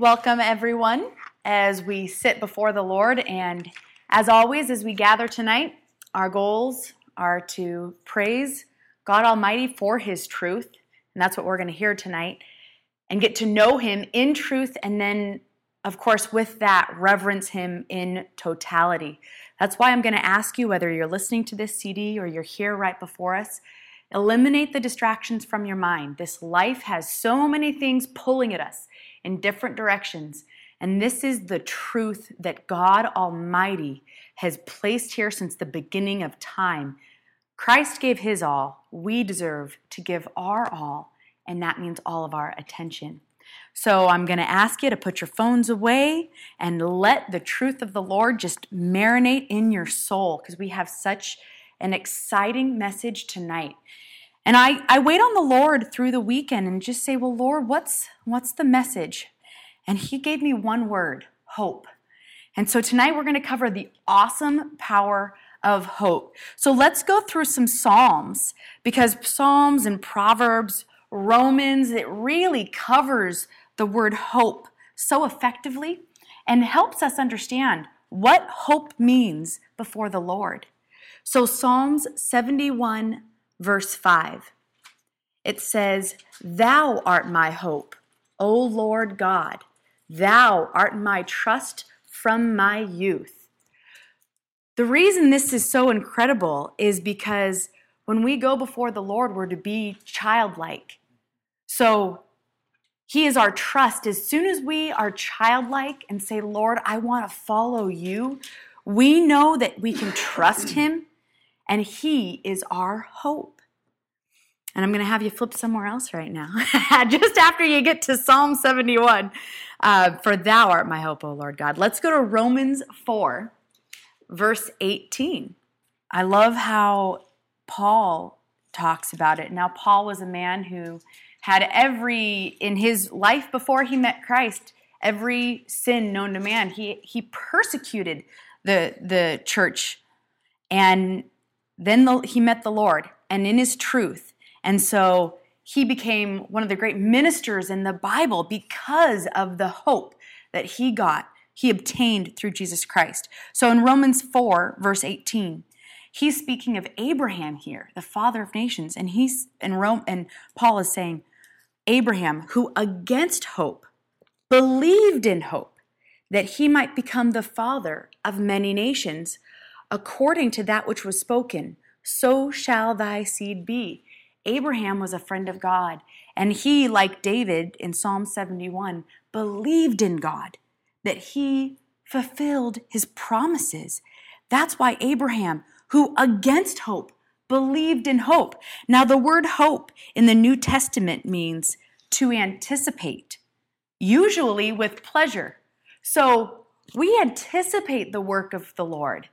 Welcome, everyone, as we sit before the Lord. And as always, as we gather tonight, our goals are to praise God Almighty for His truth. And that's what we're going to hear tonight. And get to know Him in truth. And then, of course, with that, reverence Him in totality. That's why I'm going to ask you whether you're listening to this CD or you're here right before us. Eliminate the distractions from your mind. This life has so many things pulling at us in different directions. And this is the truth that God Almighty has placed here since the beginning of time. Christ gave his all. We deserve to give our all, and that means all of our attention. So I'm going to ask you to put your phones away and let the truth of the Lord just marinate in your soul because we have such an exciting message tonight. And I, I wait on the Lord through the weekend and just say, Well, Lord, what's what's the message? And he gave me one word, hope. And so tonight we're going to cover the awesome power of hope. So let's go through some Psalms because Psalms and Proverbs, Romans, it really covers the word hope so effectively and helps us understand what hope means before the Lord. So Psalms 71 verse 5. It says, Thou art my hope, O Lord God. Thou art my trust from my youth. The reason this is so incredible is because when we go before the Lord, we're to be childlike. So he is our trust. As soon as we are childlike and say, Lord, I want to follow you, we know that we can trust him and he is our hope. And I'm going to have you flip somewhere else right now, just after you get to Psalm 71. Uh, For thou art my hope, O Lord God. Let's go to Romans 4, verse 18. I love how Paul talks about it. Now, Paul was a man who had every, in his life before he met Christ, every sin known to man. He, he persecuted the, the church. And then the, he met the Lord. And in his truth, and so he became one of the great ministers in the Bible because of the hope that he got, he obtained through Jesus Christ. So in Romans 4, verse 18, he's speaking of Abraham here, the father of nations, and he's in Rome, and Paul is saying, Abraham, who against hope believed in hope that he might become the father of many nations, according to that which was spoken, so shall thy seed be. Abraham was a friend of God, and he, like David in Psalm 71, believed in God, that he fulfilled his promises. That's why Abraham, who against hope, believed in hope. Now, the word hope in the New Testament means to anticipate, usually with pleasure. So we anticipate the work of the Lord.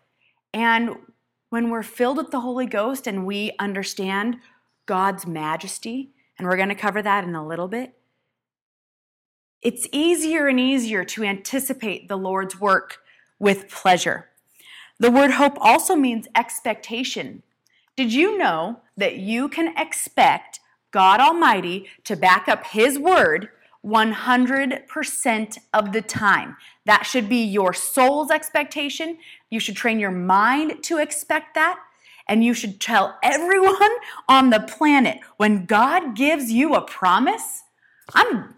And when we're filled with the Holy Ghost and we understand God's majesty, and we're going to cover that in a little bit, it's easier and easier to anticipate the Lord's work with pleasure. The word hope also means expectation. Did you know that you can expect God Almighty to back up His word 100% of the time? That should be your soul's expectation. You should train your mind to expect that. And you should tell everyone on the planet when God gives you a promise, I'm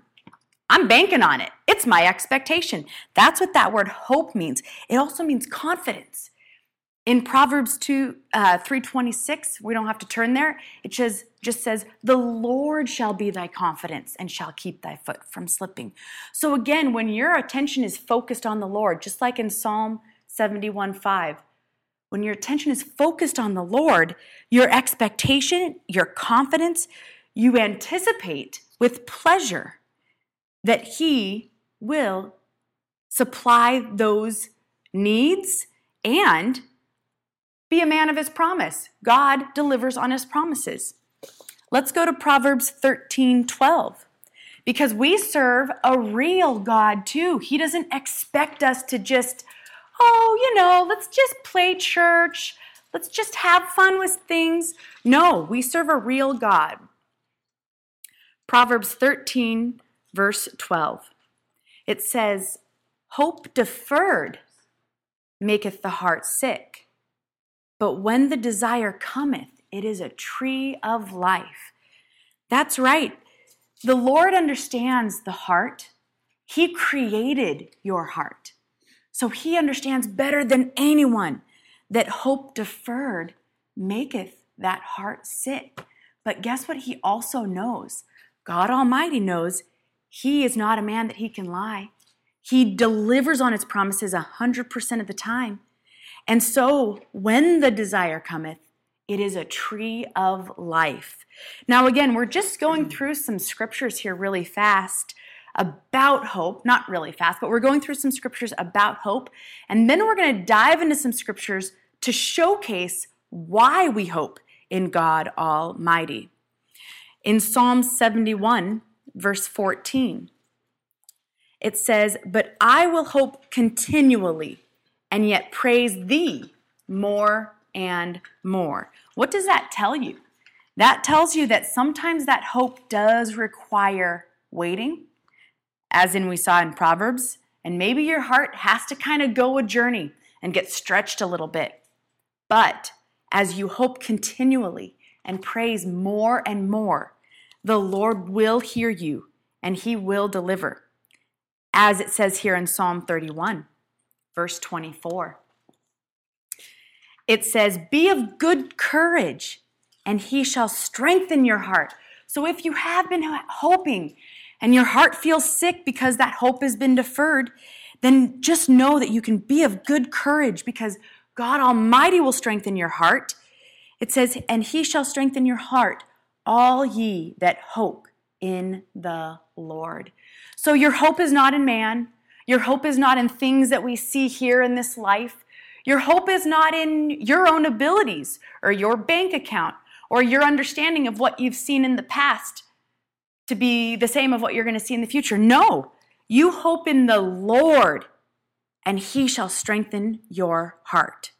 I'm banking on it. It's my expectation. That's what that word hope means. It also means confidence. In Proverbs 2, uh, 326, we don't have to turn there. It just, just says, The Lord shall be thy confidence and shall keep thy foot from slipping. So again, when your attention is focused on the Lord, just like in Psalm 71 5, when your attention is focused on the Lord, your expectation, your confidence, you anticipate with pleasure that He will supply those needs and be a man of His promise. God delivers on His promises. Let's go to Proverbs 13 12 because we serve a real God too. He doesn't expect us to just oh, you know, let's just play church. Let's just have fun with things. No, we serve a real God. Proverbs 13, verse 12. It says, Hope deferred maketh the heart sick, but when the desire cometh, it is a tree of life. That's right. The Lord understands the heart. He created your heart. So he understands better than anyone that hope deferred maketh that heart sick. But guess what? He also knows. God Almighty knows he is not a man that he can lie. He delivers on his promises 100% of the time. And so when the desire cometh, it is a tree of life. Now, again, we're just going through some scriptures here really fast about hope. Not really fast, but we're going through some scriptures about hope. And then we're going to dive into some scriptures to showcase why we hope in God Almighty. In Psalm 71, verse 14, it says, But I will hope continually and yet praise thee more and more. What does that tell you? That tells you that sometimes that hope does require waiting, as in we saw in Proverbs, and maybe your heart has to kind of go a journey and get stretched a little bit. But as you hope continually and praise more and more, the Lord will hear you and he will deliver. As it says here in Psalm 31, verse 24. It says, Be of good courage, and he shall strengthen your heart. So if you have been hoping and your heart feels sick because that hope has been deferred, then just know that you can be of good courage because God Almighty will strengthen your heart. It says, And he shall strengthen your heart, all ye that hope in the Lord. So your hope is not in man. Your hope is not in things that we see here in this life. Your hope is not in your own abilities or your bank account or your understanding of what you've seen in the past to be the same of what you're going to see in the future. No, you hope in the Lord and he shall strengthen your heart.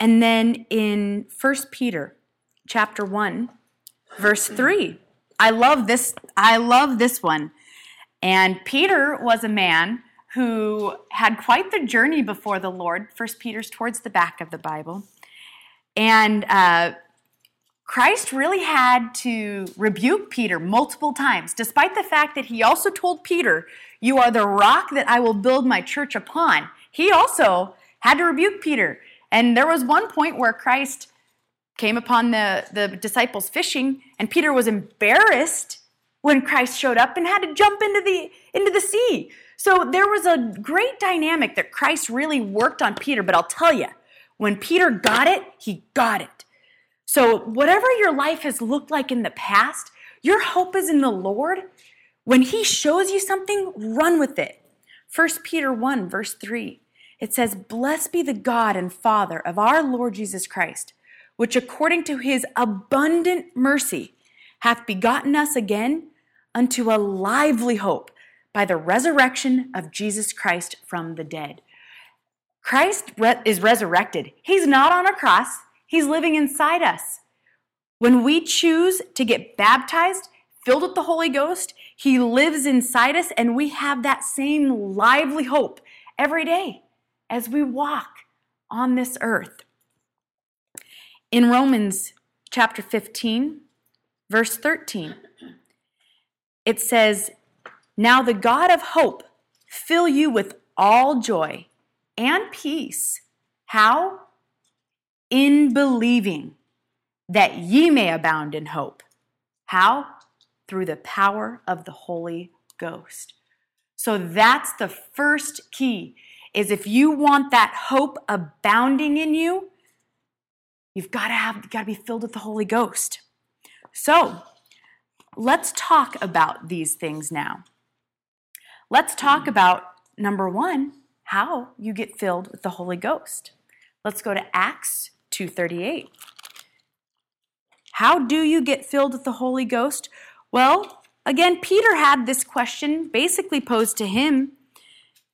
And then in 1 Peter chapter 1 verse 3. I love this I love this one. And Peter was a man who had quite the journey before the Lord. First Peter's towards the back of the Bible. And uh, Christ really had to rebuke Peter multiple times, despite the fact that he also told Peter, You are the rock that I will build my church upon. He also had to rebuke Peter. And there was one point where Christ came upon the, the disciples fishing, and Peter was embarrassed when Christ showed up and had to jump into the, into the sea. So there was a great dynamic that Christ really worked on Peter, but I'll tell you, when Peter got it, he got it. So, whatever your life has looked like in the past, your hope is in the Lord. When He shows you something, run with it. 1 Peter 1, verse 3, it says, Blessed be the God and Father of our Lord Jesus Christ, which according to His abundant mercy hath begotten us again unto a lively hope by the resurrection of Jesus Christ from the dead. Christ is resurrected. He's not on a cross. He's living inside us. When we choose to get baptized, filled with the Holy Ghost, He lives inside us, and we have that same lively hope every day as we walk on this earth. In Romans chapter 15, verse 13, it says, Now the God of hope fill you with all joy and peace. How? In believing that ye may abound in hope. How? Through the power of the Holy Ghost. So that's the first key is if you want that hope abounding in you, you've got to have got to be filled with the Holy Ghost. So, let's talk about these things now. Let's talk mm. about number 1, how you get filled with the Holy Ghost. Let's go to Acts 238. How do you get filled with the Holy Ghost? Well, again, Peter had this question basically posed to him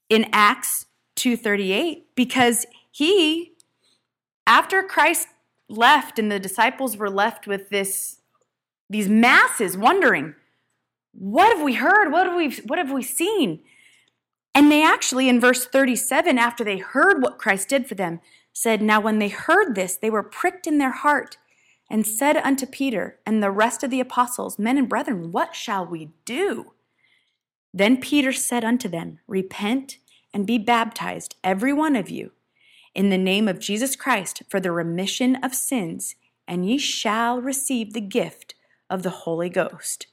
in Acts 2:38 because he after Christ left and the disciples were left with this these masses wondering, what have we heard? What have we what have we seen? And they actually, in verse 37, after they heard what Christ did for them, said, Now when they heard this, they were pricked in their heart and said unto Peter and the rest of the apostles, Men and brethren, what shall we do? Then Peter said unto them, Repent and be baptized, every one of you, in the name of Jesus Christ for the remission of sins, and ye shall receive the gift of the Holy Ghost.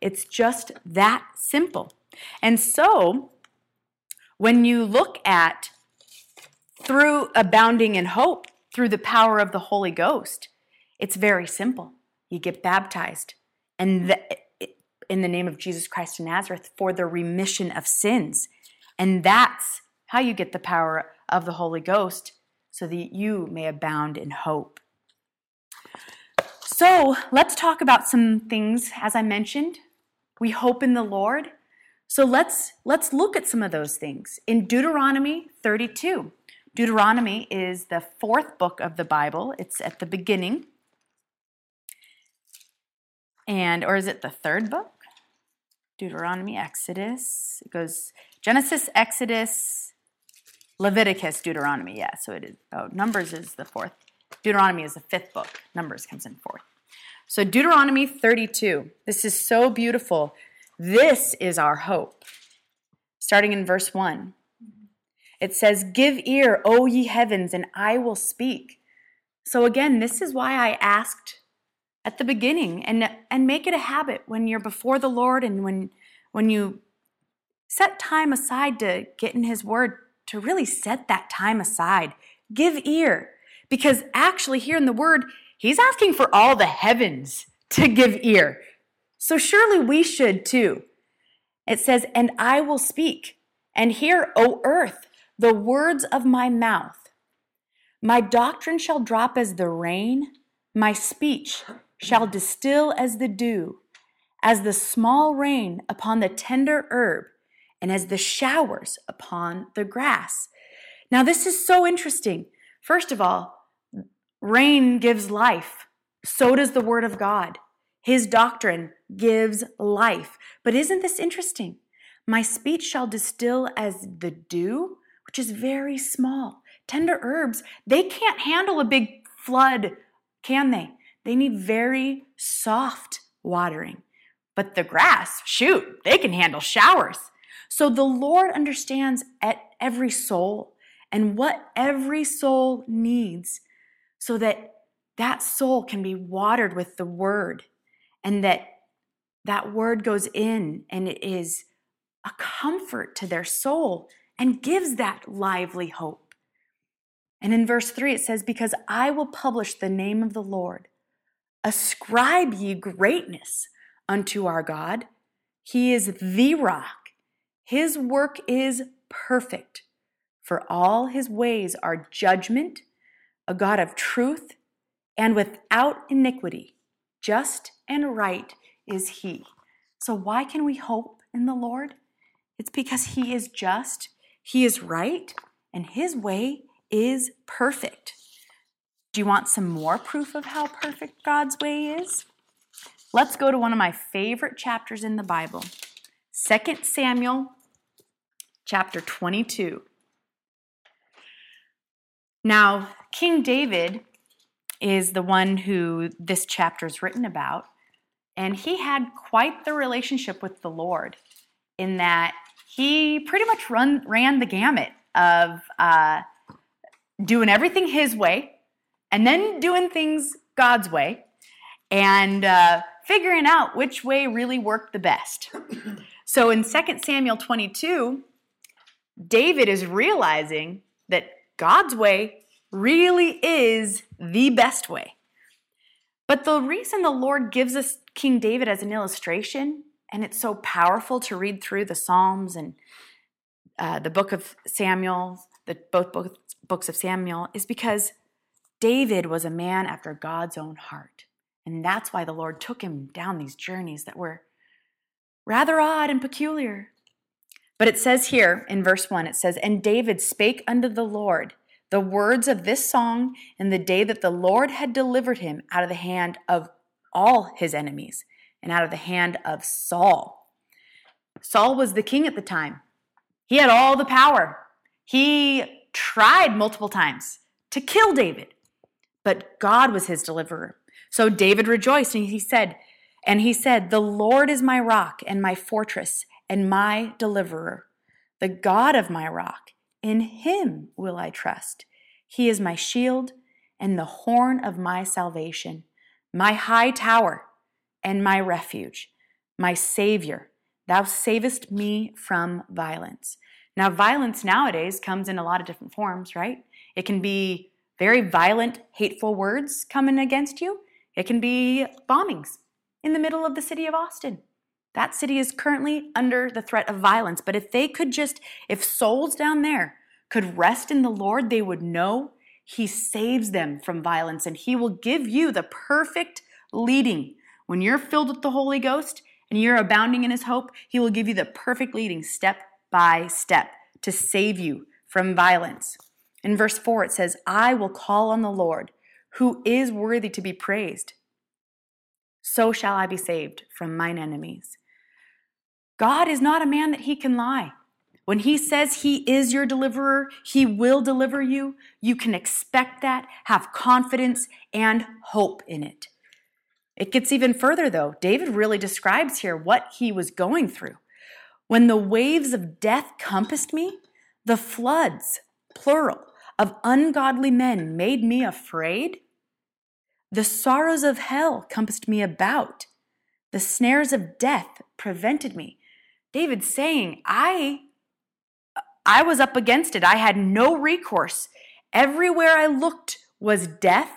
It's just that simple. And so, when you look at through abounding in hope, through the power of the Holy Ghost, it's very simple. You get baptized, and the, in the name of Jesus Christ of Nazareth for the remission of sins. And that's how you get the power of the Holy Ghost so that you may abound in hope. So let's talk about some things. As I mentioned, we hope in the Lord. So let's let's look at some of those things. In Deuteronomy 32. Deuteronomy is the fourth book of the Bible. It's at the beginning. And or is it the third book? Deuteronomy, Exodus. It goes Genesis, Exodus, Leviticus, Deuteronomy. Yeah, so it is. Oh, Numbers is the fourth. Deuteronomy is the fifth book. Numbers comes in fourth. So Deuteronomy 32. This is so beautiful. This is our hope. Starting in verse 1. It says, Give ear, O ye heavens, and I will speak. So again, this is why I asked at the beginning and and make it a habit when you're before the Lord and when when you set time aside to get in his word to really set that time aside. Give ear because actually here in the word he's asking for all the heavens to give ear. So surely we should too. It says, "And I will speak, and hear, O earth, the words of my mouth. My doctrine shall drop as the rain, my speech shall distill as the dew, as the small rain upon the tender herb, and as the showers upon the grass. Now, this is so interesting. First of all, rain gives life, so does the Word of God. His doctrine gives life. But isn't this interesting? My speech shall distill as the dew, which is very small. Tender herbs, they can't handle a big flood, can they? They need very soft watering. But the grass, shoot, they can handle showers. So the Lord understands at every soul and what every soul needs so that that soul can be watered with the word and that that word goes in and it is a comfort to their soul and gives that lively hope. And in verse 3 it says, Because I will publish the name of the Lord. Ascribe ye greatness unto our God. He is the rock. His work is perfect. For all his ways are judgment, a God of truth, and without iniquity. Just and right is he. So, why can we hope in the Lord? It's because he is just, he is right, and his way is perfect. Do you want some more proof of how perfect God's way is? Let's go to one of my favorite chapters in the Bible 2 Samuel chapter 22. Now, King David is the one who this chapter is written about, and he had quite the relationship with the Lord in that he pretty much run, ran the gamut of uh, doing everything his way and then doing things God's way and uh, figuring out which way really worked the best. so in 2 Samuel 22, David is realizing that God's way really is the best way. But the reason the Lord gives us King David as an illustration, and it's so powerful to read through the Psalms and uh, the book of Samuel, the both books of Samuel, is because David was a man after God's own heart. And that's why the Lord took him down these journeys that were rather odd and peculiar. But it says here in verse 1 it says, And David spake unto the Lord the words of this song in the day that the Lord had delivered him out of the hand of all his enemies and out of the hand of Saul. Saul was the king at the time. He had all the power. He tried multiple times to kill David, but God was his deliverer. So David rejoiced and he said, and he said, The Lord is my rock and my fortress and my deliverer, the God of my rock. In him will I trust. He is my shield and the horn of my salvation, my high tower and my refuge, my Savior. Thou savest me from violence. Now, violence nowadays comes in a lot of different forms, right? It can be very violent, hateful words coming against you. It can be bombings in the middle of the city of Austin. That city is currently under the threat of violence. But if they could just, if souls down there could rest in the Lord, they would know He saves them from violence and He will give you the perfect leading. When you're filled with the Holy Ghost and you're abounding in His hope, He will give you the perfect leading step by step to save you from violence. In verse 4, it says, I will call on the Lord, who is worthy to be praised. So shall I be saved from mine enemies. God is not a man that he can lie. When he says he is your deliverer, he will deliver you. You can expect that, have confidence, and hope in it. It gets even further, though. David really describes here what he was going through. When the waves of death compassed me, the floods, plural, of ungodly men made me afraid. The sorrows of hell compassed me about. The snares of death prevented me. David saying, I I was up against it. I had no recourse. Everywhere I looked was death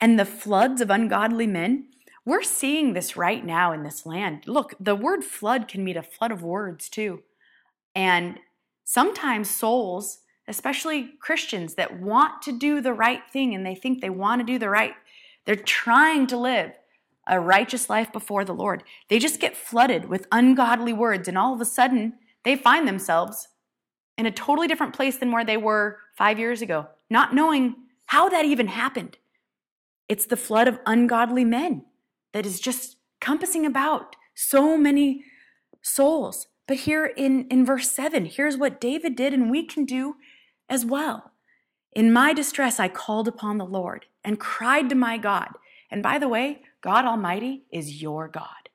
and the floods of ungodly men. We're seeing this right now in this land. Look, the word flood can mean a flood of words too. And sometimes souls, especially Christians that want to do the right thing and they think they want to do the right, they're trying to live a righteous life before the Lord. They just get flooded with ungodly words, and all of a sudden, they find themselves in a totally different place than where they were five years ago, not knowing how that even happened. It's the flood of ungodly men that is just compassing about so many souls. But here in, in verse 7, here's what David did, and we can do as well. In my distress, I called upon the Lord and cried to my God. And by the way, God Almighty is your God.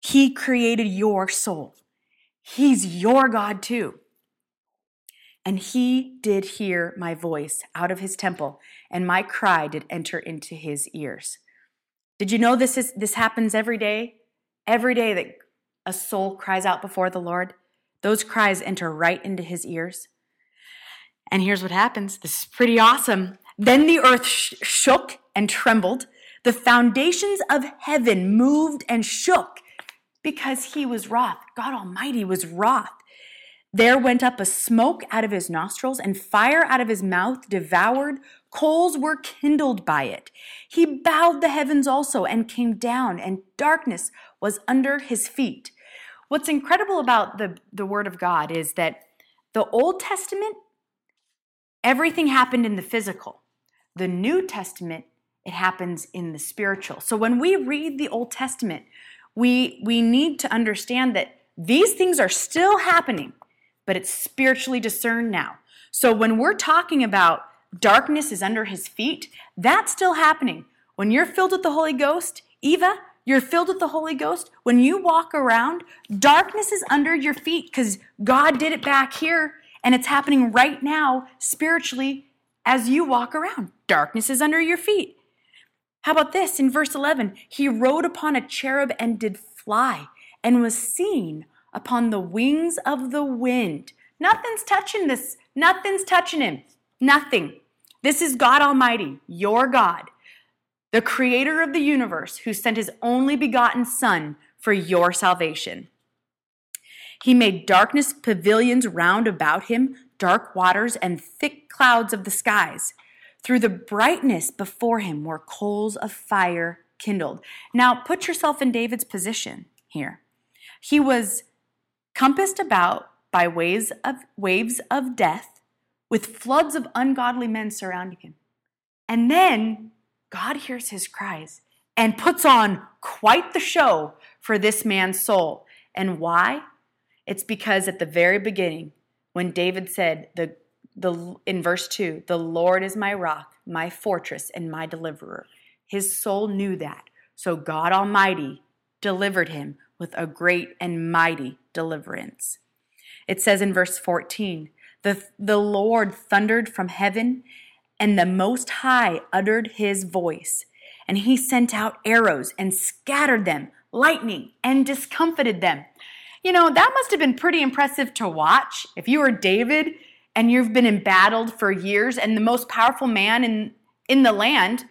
He created your soul. He's your God too. And he did hear my voice out of his temple, and my cry did enter into his ears. Did you know this is this happens every day? Every day that a soul cries out before the Lord, those cries enter right into his ears. And here's what happens. This is pretty awesome. Then the earth sh- shook and trembled the foundations of heaven moved and shook because he was wroth. God Almighty was wroth. There went up a smoke out of his nostrils, and fire out of his mouth devoured. Coals were kindled by it. He bowed the heavens also and came down, and darkness was under his feet. What's incredible about the, the Word of God is that the Old Testament, everything happened in the physical. The New Testament, it happens in the spiritual. So when we read the Old Testament, we, we need to understand that these things are still happening, but it's spiritually discerned now. So when we're talking about darkness is under his feet, that's still happening. When you're filled with the Holy Ghost, Eva, you're filled with the Holy Ghost. When you walk around, darkness is under your feet because God did it back here and it's happening right now spiritually as you walk around. Darkness is under your feet. How about this in verse 11? He rode upon a cherub and did fly and was seen upon the wings of the wind. Nothing's touching this. Nothing's touching him. Nothing. This is God Almighty, your God, the creator of the universe, who sent his only begotten Son for your salvation. He made darkness pavilions round about him, dark waters and thick clouds of the skies. Through the brightness before him were coals of fire kindled. Now put yourself in David's position here. He was compassed about by waves of waves of death with floods of ungodly men surrounding him. And then God hears his cries and puts on quite the show for this man's soul. And why? It's because at the very beginning, when David said the the in verse 2, "The Lord is my rock, my fortress and my deliverer." His soul knew that. So God Almighty delivered him with a great and mighty deliverance. It says in verse 14, the, the Lord thundered from heaven, and the Most High uttered his voice, and he sent out arrows and scattered them, lightning, and discomfited them. You know, that must have been pretty impressive to watch. If you were David and you've been embattled for years, and the most powerful man in, in the land,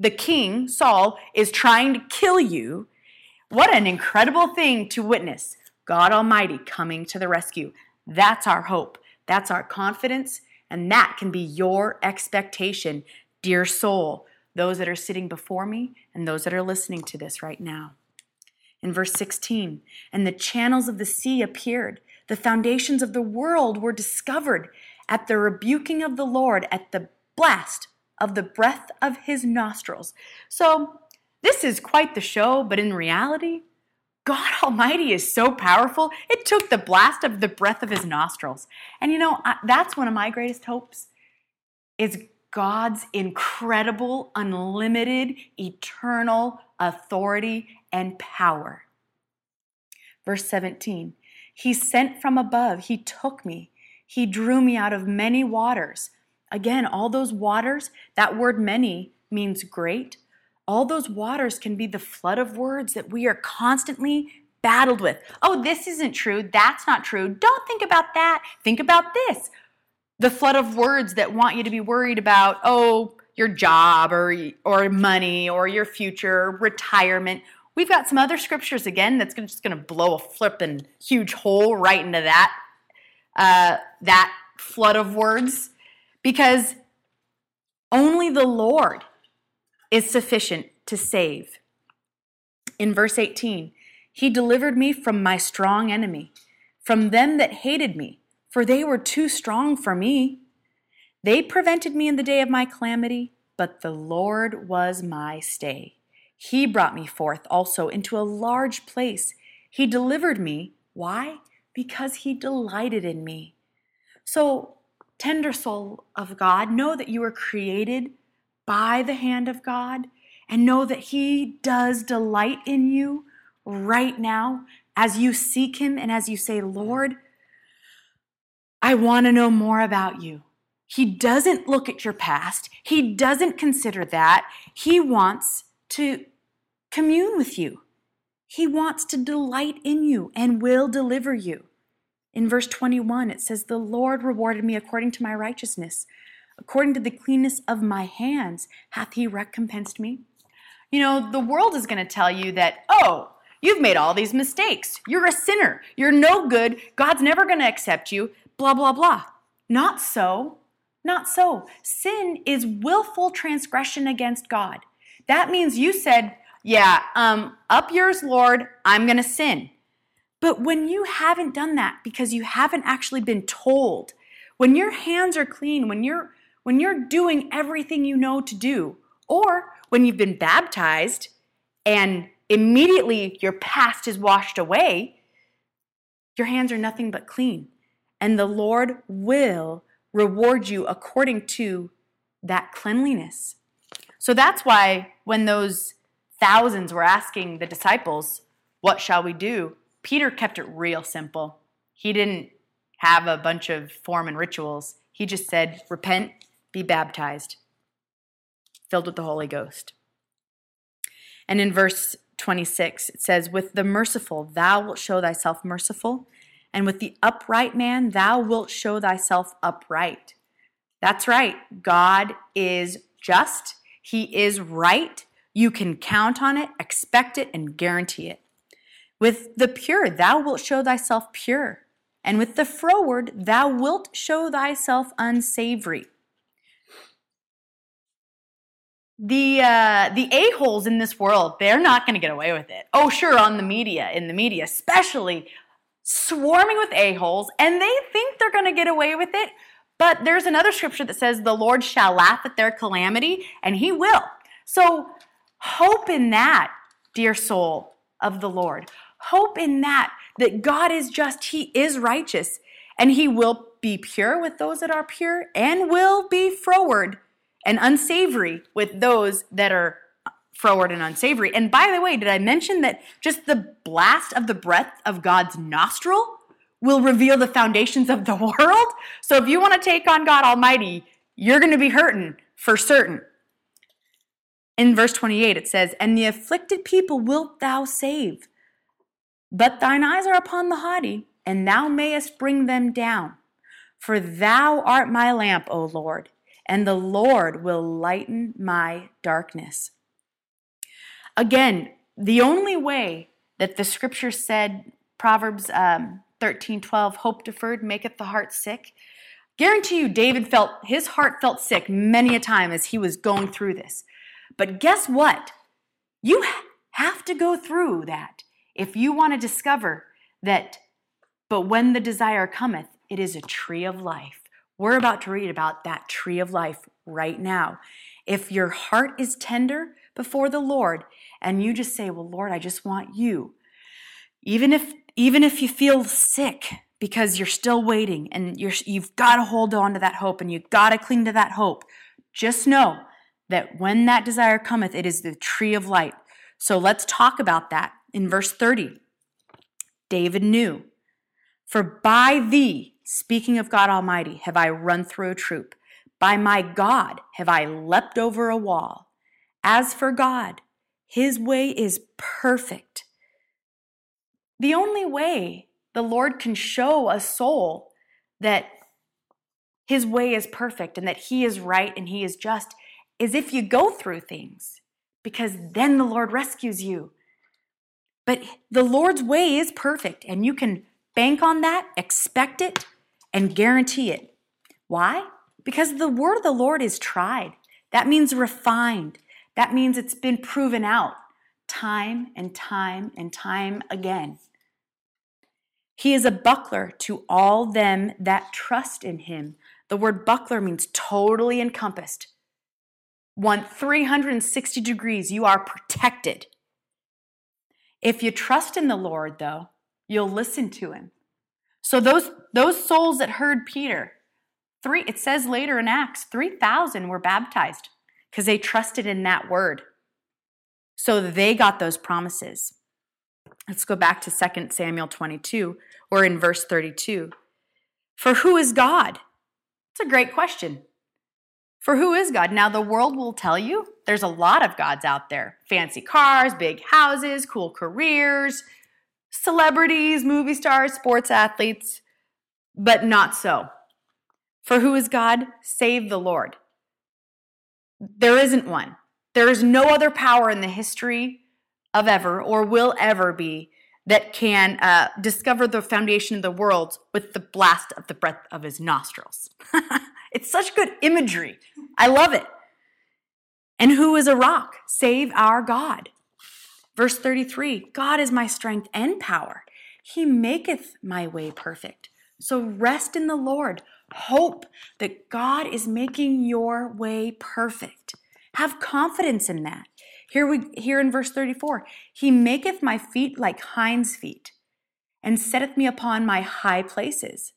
the king, Saul, is trying to kill you, what an incredible thing to witness. God Almighty coming to the rescue. That's our hope. That's our confidence. And that can be your expectation, dear soul, those that are sitting before me and those that are listening to this right now. In verse 16, and the channels of the sea appeared, the foundations of the world were discovered at the rebuking of the Lord, at the blast of the breath of his nostrils. So, this is quite the show, but in reality, God Almighty is so powerful, it took the blast of the breath of his nostrils. And you know, that's one of my greatest hopes is God's incredible, unlimited, eternal authority and power. Verse 17 He sent from above, He took me, He drew me out of many waters. Again, all those waters, that word many means great all those waters can be the flood of words that we are constantly battled with. Oh, this isn't true. That's not true. Don't think about that. Think about this. The flood of words that want you to be worried about, oh, your job or, or money or your future, retirement. We've got some other scriptures again that's just going to blow a flipping huge hole right into that, uh, that flood of words because only the Lord is sufficient to save. In verse 18, he delivered me from my strong enemy, from them that hated me, for they were too strong for me. They prevented me in the day of my calamity, but the Lord was my stay. He brought me forth also into a large place. He delivered me. Why? Because he delighted in me. So, tender soul of God, know that you were created by the hand of God and know that He does delight in you right now as you seek Him and as you say, Lord, I want to know more about you. He doesn't look at your past, He doesn't consider that. He wants to commune with you. He wants to delight in you and will deliver you. In verse 21, it says, The Lord rewarded me according to my righteousness. According to the cleanness of my hands hath he recompensed me. You know, the world is going to tell you that, oh, you've made all these mistakes. You're a sinner. You're no good. God's never going to accept you. Blah, blah, blah. Not so. Not so. Sin is willful transgression against God. That means you said, yeah, um, up yours, Lord, I'm going to sin. But when you haven't done that because you haven't actually been told, when your hands are clean, when you're when you're doing everything you know to do, or when you've been baptized and immediately your past is washed away, your hands are nothing but clean. And the Lord will reward you according to that cleanliness. So that's why when those thousands were asking the disciples, What shall we do? Peter kept it real simple. He didn't have a bunch of form and rituals. He just said, Repent be baptized, filled with the Holy Ghost. And in verse 26, it says, With the merciful, thou wilt show thyself merciful, and with the upright man, thou wilt show thyself upright. That's right. God is just, He is right. You can count on it, expect it, and guarantee it. With the pure, thou wilt show thyself pure, and with the froward, thou wilt show thyself unsavory the uh, the a holes in this world, they're not going to get away with it. Oh, sure, on the media, in the media, especially swarming with a holes, and they think they're going to get away with it. But there's another scripture that says, "The Lord shall laugh at their calamity," and He will. So hope in that, dear soul of the Lord. Hope in that that God is just, He is righteous, and he will be pure with those that are pure, and will be froward and unsavory with those that are froward and unsavory. And by the way, did I mention that just the blast of the breath of God's nostril will reveal the foundations of the world? So if you want to take on God Almighty, you're going to be hurting for certain. In verse 28, it says, And the afflicted people wilt thou save, but thine eyes are upon the haughty, and thou mayest bring them down. For thou art my lamp, O Lord, and the Lord will lighten my darkness. Again, the only way that the scripture said, Proverbs um, 13 12, hope deferred maketh the heart sick. Guarantee you, David felt his heart felt sick many a time as he was going through this. But guess what? You have to go through that if you want to discover that, but when the desire cometh, it is a tree of life. We're about to read about that tree of life right now. If your heart is tender before the Lord and you just say, Well, Lord, I just want you, even if even if you feel sick because you're still waiting and you're, you've got to hold on to that hope and you've got to cling to that hope, just know that when that desire cometh, it is the tree of light. So let's talk about that. In verse 30, David knew, For by thee, speaking of God Almighty, have I run through a troop. By my God have I leapt over a wall. As for God, his way is perfect. The only way the Lord can show a soul that his way is perfect and that he is right and he is just is if you go through things, because then the Lord rescues you. But the Lord's way is perfect, and you can bank on that, expect it, and guarantee it. Why? Because the word of the Lord is tried. That means refined. That means it's been proven out time and time and time again. He is a buckler to all them that trust in him. The word buckler means totally encompassed, one 360 degrees, you are protected. If you trust in the Lord, though, you'll listen to him. So those those souls that heard Peter, three it says later in Acts, 3,000 were baptized because they trusted in that word. So they got those promises. Let's go back to 2 Samuel 22 or in verse 32. For who is God? It's a great question. For who is God? Now, the world will tell you there's a lot of gods out there fancy cars, big houses, cool careers, celebrities, movie stars, sports athletes, but not so. For who is God? Save the Lord. There isn't one. There is no other power in the history of ever or will ever be that can uh, discover the foundation of the world with the blast of the breath of his nostrils. it's such good imagery. I love it. And who is a rock? Save our God. Verse 33 God is my strength and power. He maketh my way perfect. So rest in the Lord. Hope that God is making your way perfect. Have confidence in that. Here we here in verse 34, he maketh my feet like hinds feet, and setteth me upon my high places.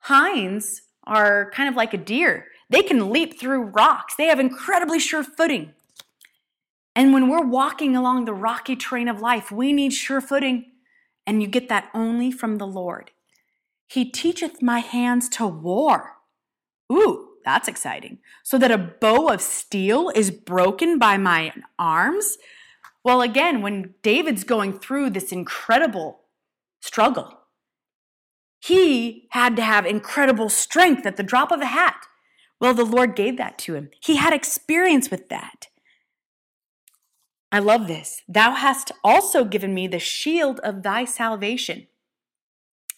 Hinds are kind of like a deer. They can leap through rocks. They have incredibly sure footing. And when we're walking along the rocky terrain of life, we need sure footing, and you get that only from the Lord. He teacheth my hands to war. Ooh, that's exciting. So that a bow of steel is broken by my arms? Well, again, when David's going through this incredible struggle, he had to have incredible strength at the drop of a hat. Well, the Lord gave that to him. He had experience with that. I love this. Thou hast also given me the shield of thy salvation.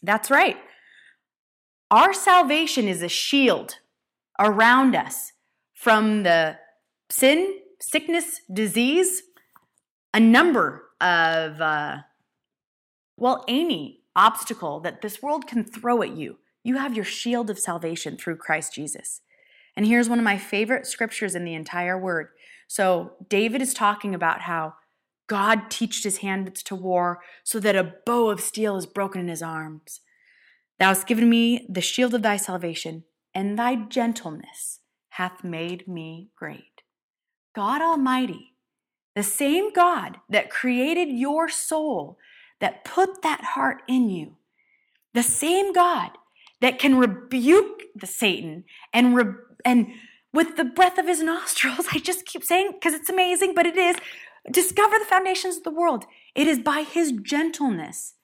That's right. Our salvation is a shield around us from the sin, sickness, disease, a number of, uh, well, any obstacle that this world can throw at you. You have your shield of salvation through Christ Jesus. And here's one of my favorite scriptures in the entire word. So, David is talking about how God teached his hands to war so that a bow of steel is broken in his arms. Thou hast given me the shield of thy salvation, and thy gentleness hath made me great. God Almighty, the same God that created your soul, that put that heart in you, the same God that can rebuke the Satan and re- and with the breath of his nostrils, I just keep saying because it's amazing, but it is discover the foundations of the world. It is by his gentleness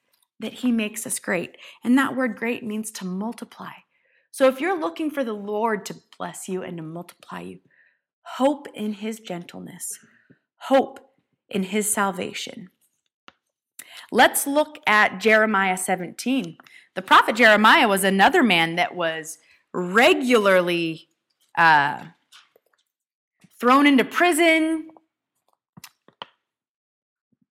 that he makes us great. And that word great means to multiply. So if you're looking for the Lord to bless you and to multiply you, hope in his gentleness, hope in his salvation. Let's look at Jeremiah 17. The prophet Jeremiah was another man that was regularly uh, thrown into prison,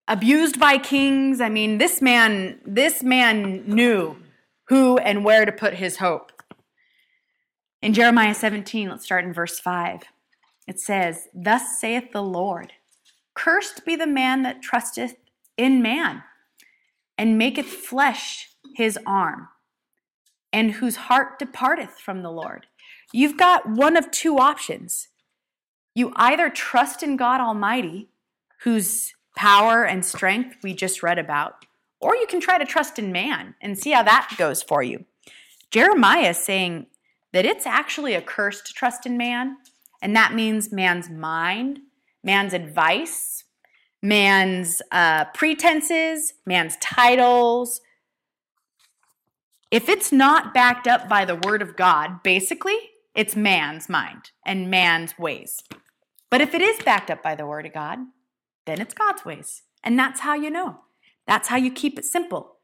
abused by kings. I mean, this man, this man knew who and where to put his hope. In Jeremiah 17, let's start in verse 5. It says, Thus saith the Lord, Cursed be the man that trusteth in man, and maketh flesh his arm, and whose heart departeth from the Lord. You've got one of two options. You either trust in God Almighty, whose power and strength we just read about, or you can try to trust in man and see how that goes for you. Jeremiah is saying that it's actually a curse to trust in man, and that means man's mind, man's advice, man's uh, pretenses, man's titles. If it's not backed up by the word of God, basically, it's man's mind and man's ways. But if it is backed up by the word of God, then it's God's ways. And that's how you know. That's how you keep it simple.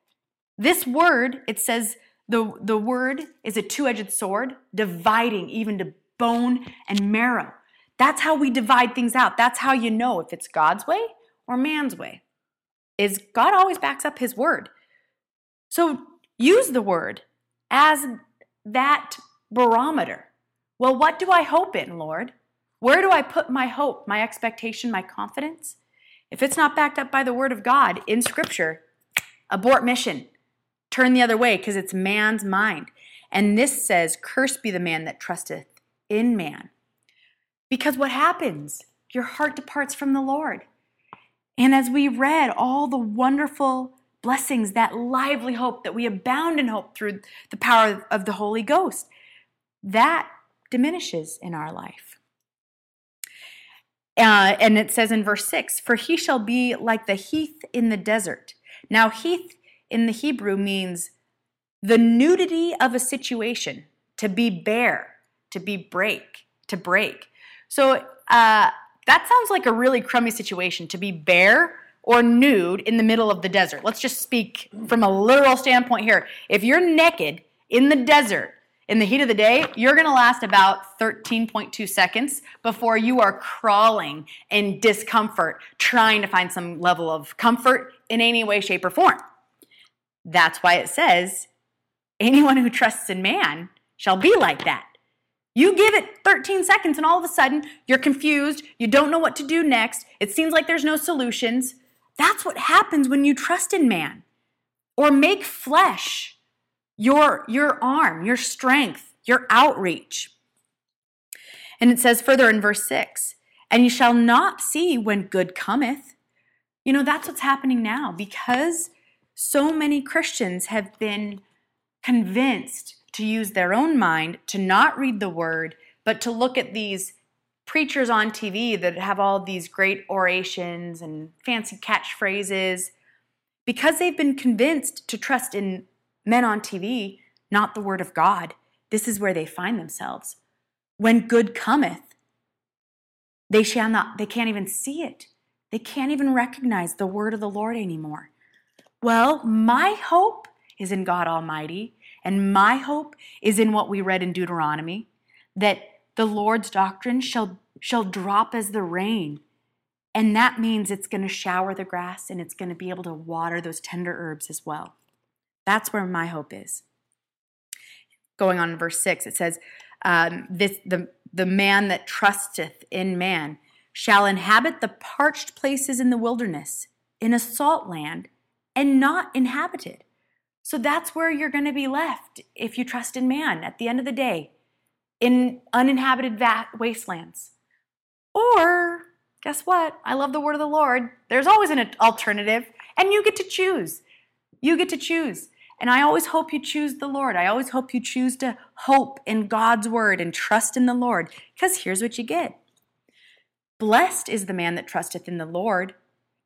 This word, it says the, the word is a two edged sword, dividing even to bone and marrow. That's how we divide things out. That's how you know if it's God's way or man's way. Is God always backs up his word. So use the word as that barometer. Well, what do I hope in, Lord? Where do I put my hope, my expectation, my confidence? If it's not backed up by the word of God in scripture, abort mission. Turn the other way because it's man's mind. And this says, Cursed be the man that trusteth in man. Because what happens? Your heart departs from the Lord. And as we read all the wonderful blessings, that lively hope that we abound in hope through the power of the Holy Ghost, that diminishes in our life. Uh, and it says in verse 6 For he shall be like the heath in the desert. Now, heath in the Hebrew means the nudity of a situation, to be bare, to be break, to break. So uh, that sounds like a really crummy situation to be bare or nude in the middle of the desert. Let's just speak from a literal standpoint here. If you're naked in the desert, in the heat of the day, you're going to last about 13.2 seconds before you are crawling in discomfort, trying to find some level of comfort in any way, shape, or form. That's why it says, anyone who trusts in man shall be like that. You give it 13 seconds, and all of a sudden, you're confused. You don't know what to do next. It seems like there's no solutions. That's what happens when you trust in man or make flesh your, your arm, your strength, your outreach. And it says further in verse 6 and you shall not see when good cometh. You know, that's what's happening now because so many Christians have been convinced to use their own mind, to not read the word, but to look at these preachers on TV that have all these great orations and fancy catchphrases. Because they've been convinced to trust in men on TV, not the word of God, this is where they find themselves. When good cometh, they shall not, they can't even see it. They can't even recognize the word of the Lord anymore. Well, my hope is in God Almighty, and my hope is in what we read in Deuteronomy that the Lord's doctrine shall, shall drop as the rain. And that means it's going to shower the grass and it's going to be able to water those tender herbs as well. That's where my hope is. Going on in verse 6, it says, um, this, the, the man that trusteth in man shall inhabit the parched places in the wilderness, in a salt land, and not inhabited. So that's where you're going to be left if you trust in man at the end of the day, in uninhabited va- wastelands. Or, guess what? I love the word of the Lord. There's always an alternative, and you get to choose. You get to choose. And I always hope you choose the Lord. I always hope you choose to hope in God's word and trust in the Lord, because here's what you get Blessed is the man that trusteth in the Lord,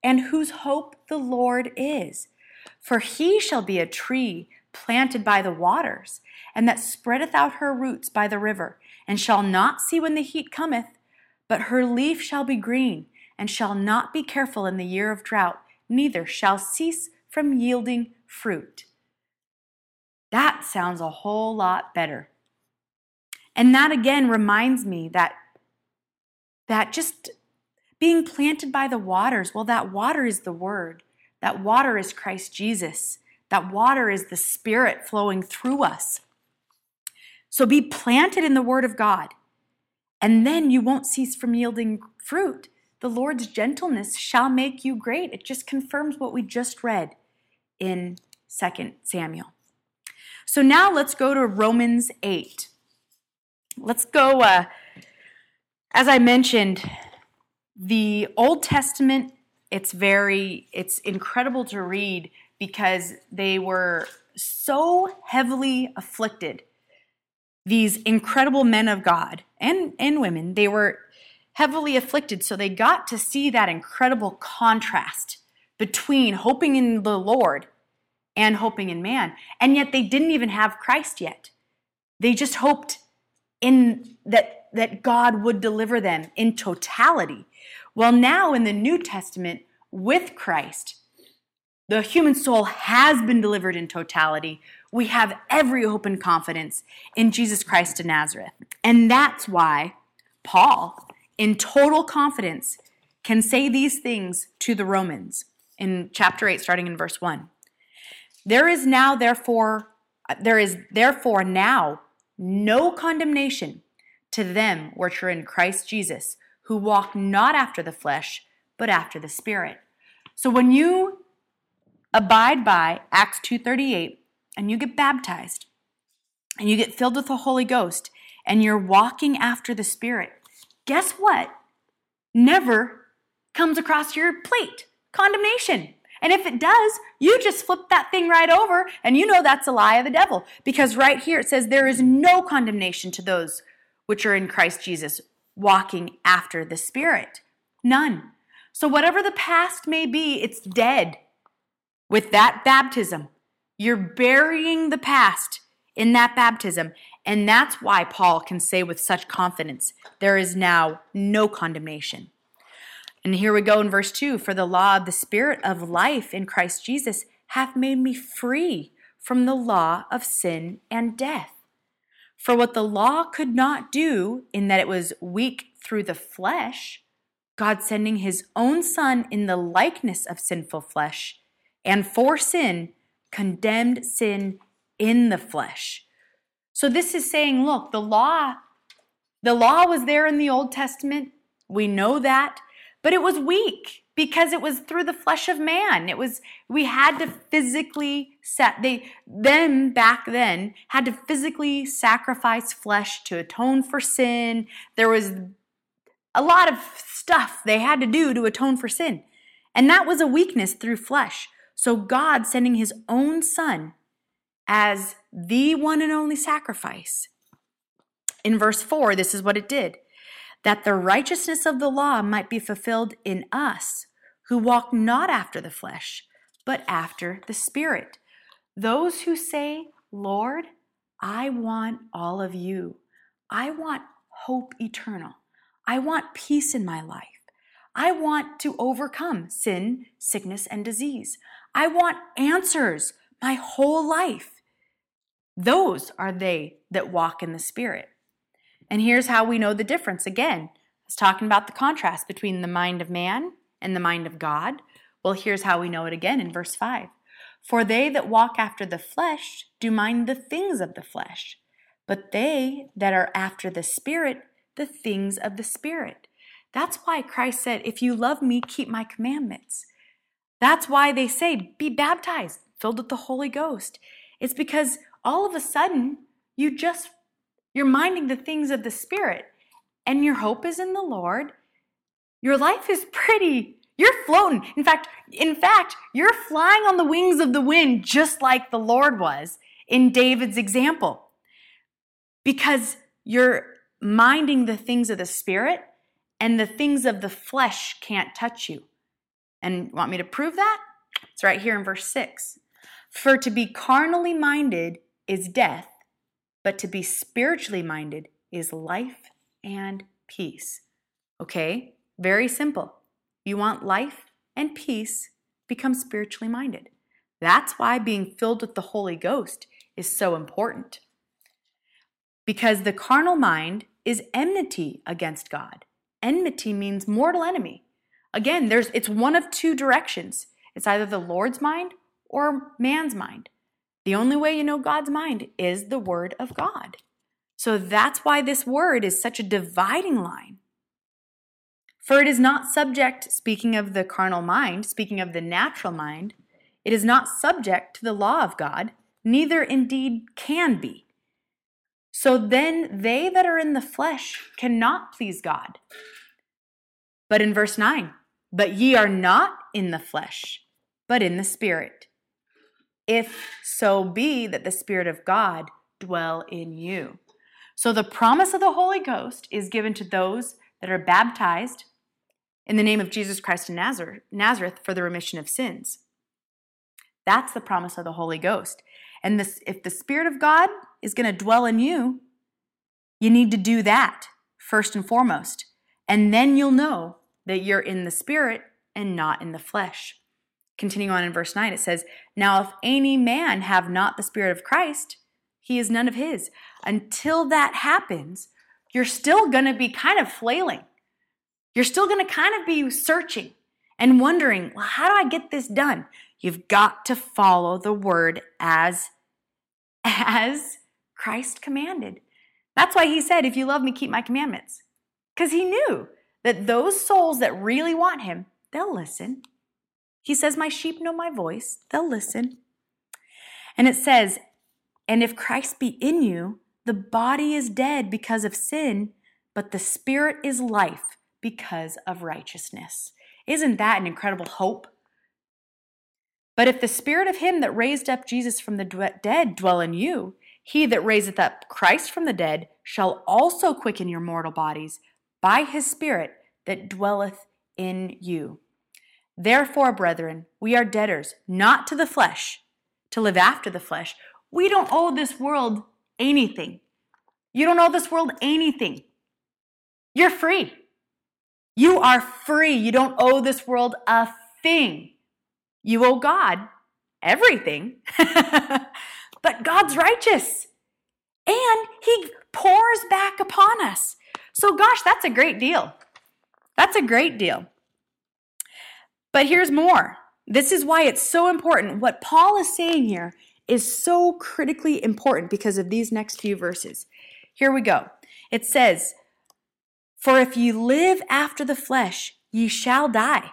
and whose hope the Lord is. For he shall be a tree planted by the waters, and that spreadeth out her roots by the river, and shall not see when the heat cometh, but her leaf shall be green, and shall not be careful in the year of drought, neither shall cease from yielding fruit. That sounds a whole lot better. And that again reminds me that that just being planted by the waters, well that water is the word. That water is Christ Jesus. That water is the spirit flowing through us. So be planted in the word of God. And then you won't cease from yielding fruit. The Lord's gentleness shall make you great. It just confirms what we just read in 2 Samuel. So now let's go to Romans 8. Let's go, uh, as I mentioned, the Old Testament, it's very, it's incredible to read because they were so heavily afflicted. These incredible men of God and, and women, they were heavily afflicted. So they got to see that incredible contrast between hoping in the Lord and hoping in man. And yet they didn't even have Christ yet. They just hoped in that that God would deliver them in totality. Well, now in the New Testament with Christ, the human soul has been delivered in totality. We have every hope and confidence in Jesus Christ of Nazareth. And that's why Paul, in total confidence, can say these things to the Romans in chapter 8, starting in verse 1. There is now, therefore, uh, there is therefore now no condemnation to them which are in Christ Jesus, who walk not after the flesh, but after the Spirit. So when you abide by Acts 2:38 and you get baptized and you get filled with the Holy Ghost and you're walking after the Spirit, guess what? Never comes across your plate. Condemnation. And if it does, you just flip that thing right over and you know that's a lie of the devil. Because right here it says, There is no condemnation to those which are in Christ Jesus, walking after the Spirit. None. So, whatever the past may be, it's dead. With that baptism, you're burying the past in that baptism. And that's why Paul can say with such confidence, There is now no condemnation. And here we go in verse 2 For the law of the Spirit of life in Christ Jesus hath made me free from the law of sin and death. For what the law could not do, in that it was weak through the flesh, God sending his own Son in the likeness of sinful flesh, and for sin, condemned sin in the flesh. So this is saying, look, the law, the law was there in the Old Testament. We know that but it was weak because it was through the flesh of man. It was we had to physically set they then back then had to physically sacrifice flesh to atone for sin. There was a lot of stuff they had to do to atone for sin. And that was a weakness through flesh. So god sending his own son as the one and only sacrifice. In verse 4 this is what it did that the righteousness of the law might be fulfilled in us, who walk not after the flesh, but after the Spirit. Those who say, Lord, I want all of you. I want hope eternal. I want peace in my life. I want to overcome sin, sickness, and disease. I want answers my whole life. Those are they that walk in the Spirit. And here's how we know the difference again. It's talking about the contrast between the mind of man and the mind of God. Well, here's how we know it again in verse 5. For they that walk after the flesh do mind the things of the flesh, but they that are after the Spirit, the things of the Spirit. That's why Christ said, If you love me, keep my commandments. That's why they say, Be baptized, filled with the Holy Ghost. It's because all of a sudden you just you're minding the things of the Spirit and your hope is in the Lord. Your life is pretty you're floating. In fact, in fact, you're flying on the wings of the wind just like the Lord was in David's example. Because you're minding the things of the spirit and the things of the flesh can't touch you. And want me to prove that? It's right here in verse 6. For to be carnally minded is death, but to be spiritually minded is life and peace. Okay? Very simple. You want life and peace, become spiritually minded. That's why being filled with the Holy Ghost is so important. Because the carnal mind is enmity against God. Enmity means mortal enemy. Again, there's it's one of two directions. It's either the Lord's mind or man's mind. The only way you know God's mind is the word of God. So that's why this word is such a dividing line. For it is not subject, speaking of the carnal mind, speaking of the natural mind, it is not subject to the law of God, neither indeed can be. So then they that are in the flesh cannot please God. But in verse 9, but ye are not in the flesh, but in the Spirit. If so be that the Spirit of God dwell in you. So the promise of the Holy Ghost is given to those that are baptized in the name of Jesus Christ of Nazareth for the remission of sins. That's the promise of the Holy Ghost. And this, if the Spirit of God is going to dwell in you, you need to do that first and foremost. And then you'll know that you're in the Spirit and not in the flesh. Continuing on in verse 9, it says, Now if any man have not the Spirit of Christ, he is none of his. Until that happens, you're still going to be kind of flailing you're still going to kind of be searching and wondering, well, how do I get this done? You've got to follow the word as as Christ commanded. That's why he said, if you love me, keep my commandments. Because he knew that those souls that really want him, they'll listen. He says, My sheep know my voice, they'll listen. And it says, And if Christ be in you, the body is dead because of sin, but the spirit is life because of righteousness. Isn't that an incredible hope? But if the spirit of him that raised up Jesus from the dead dwell in you, he that raiseth up Christ from the dead shall also quicken your mortal bodies by his spirit that dwelleth in you. Therefore, brethren, we are debtors, not to the flesh, to live after the flesh. We don't owe this world anything. You don't owe this world anything. You're free. You are free. You don't owe this world a thing. You owe God everything. but God's righteous and He pours back upon us. So, gosh, that's a great deal. That's a great deal. But here's more. This is why it's so important. What Paul is saying here is so critically important because of these next few verses. Here we go. It says, for if ye live after the flesh, ye shall die.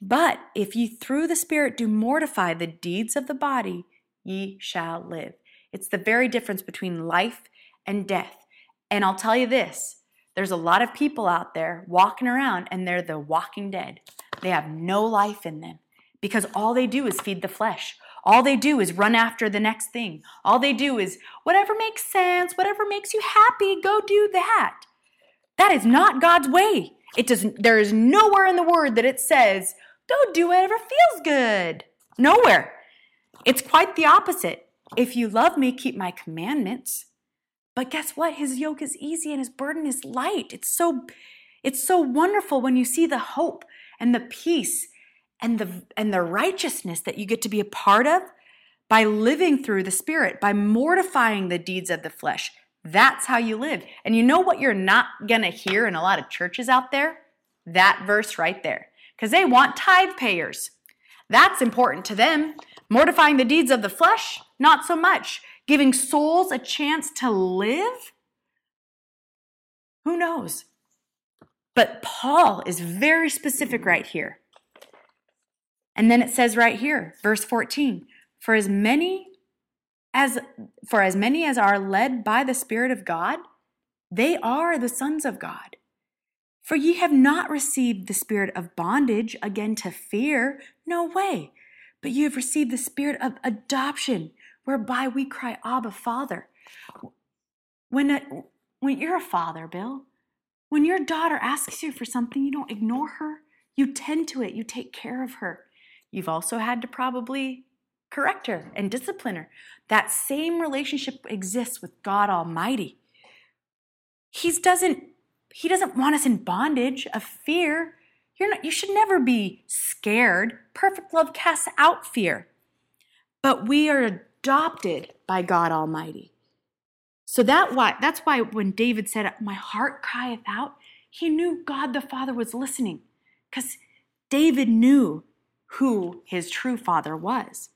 But if ye through the Spirit do mortify the deeds of the body, ye shall live. It's the very difference between life and death. And I'll tell you this there's a lot of people out there walking around and they're the walking dead. They have no life in them because all they do is feed the flesh. All they do is run after the next thing. All they do is whatever makes sense, whatever makes you happy, go do that. That is not God's way. It doesn't there is nowhere in the word that it says, go do whatever feels good. Nowhere. It's quite the opposite. If you love me, keep my commandments. But guess what? His yoke is easy and his burden is light. It's so it's so wonderful when you see the hope and the peace and the and the righteousness that you get to be a part of by living through the spirit, by mortifying the deeds of the flesh, that's how you live. And you know what you're not going to hear in a lot of churches out there? That verse right there. Because they want tithe payers. That's important to them. Mortifying the deeds of the flesh, not so much. Giving souls a chance to live? Who knows? But Paul is very specific right here. And then it says right here, verse 14 For as many as for as many as are led by the Spirit of God, they are the sons of God. For ye have not received the spirit of bondage again to fear, no way, but you have received the spirit of adoption, whereby we cry, Abba, Father. When, a, when you're a father, Bill, when your daughter asks you for something, you don't ignore her. You tend to it, you take care of her. You've also had to probably correct her and discipline her. That same relationship exists with God Almighty. He doesn't he doesn't want us in bondage of fear. You're not, you should never be scared. Perfect love casts out fear. But we are adopted by God Almighty. So that why that's why when David said, "My heart crieth out," he knew God the Father was listening, because David knew who his true father was.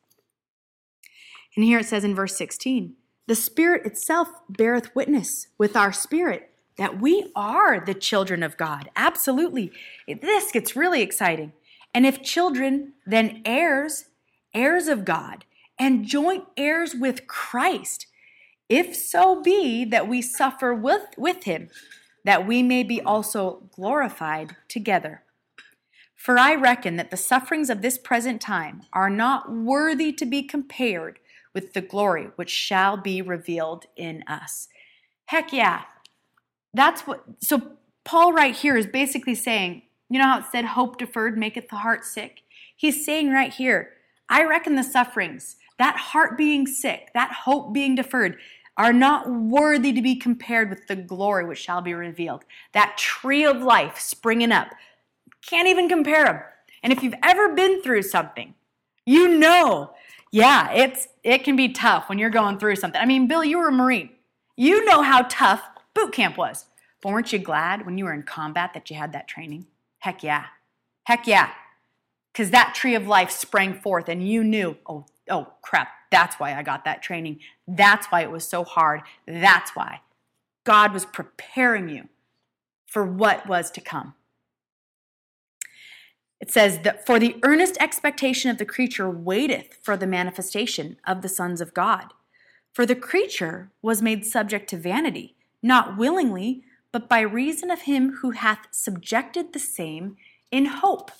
And here it says in verse 16, "The Spirit itself beareth witness with our spirit that we are the children of God. Absolutely. This gets really exciting. And if children, then heirs, heirs of God, and joint heirs with Christ, if so be that we suffer with, with him, that we may be also glorified together. For I reckon that the sufferings of this present time are not worthy to be compared with the glory which shall be revealed in us. Heck yeah, that's what, so Paul right here is basically saying, you know how it said, hope deferred maketh the heart sick? He's saying right here, I reckon the sufferings, that heart being sick, that hope being deferred, are not worthy to be compared with the glory which shall be revealed. That tree of life springing up. Can't even compare them. And if you've ever been through something, you know, yeah, it's it can be tough when you're going through something. I mean, Bill, you were a Marine. You know how tough boot camp was. But weren't you glad when you were in combat that you had that training? Heck yeah. Heck yeah. Because that tree of life sprang forth and you knew, oh, oh crap, that's why I got that training. That's why it was so hard. That's why. God was preparing you for what was to come. It says that for the earnest expectation of the creature waiteth for the manifestation of the sons of God. For the creature was made subject to vanity not willingly, but by reason of him who hath subjected the same in hope.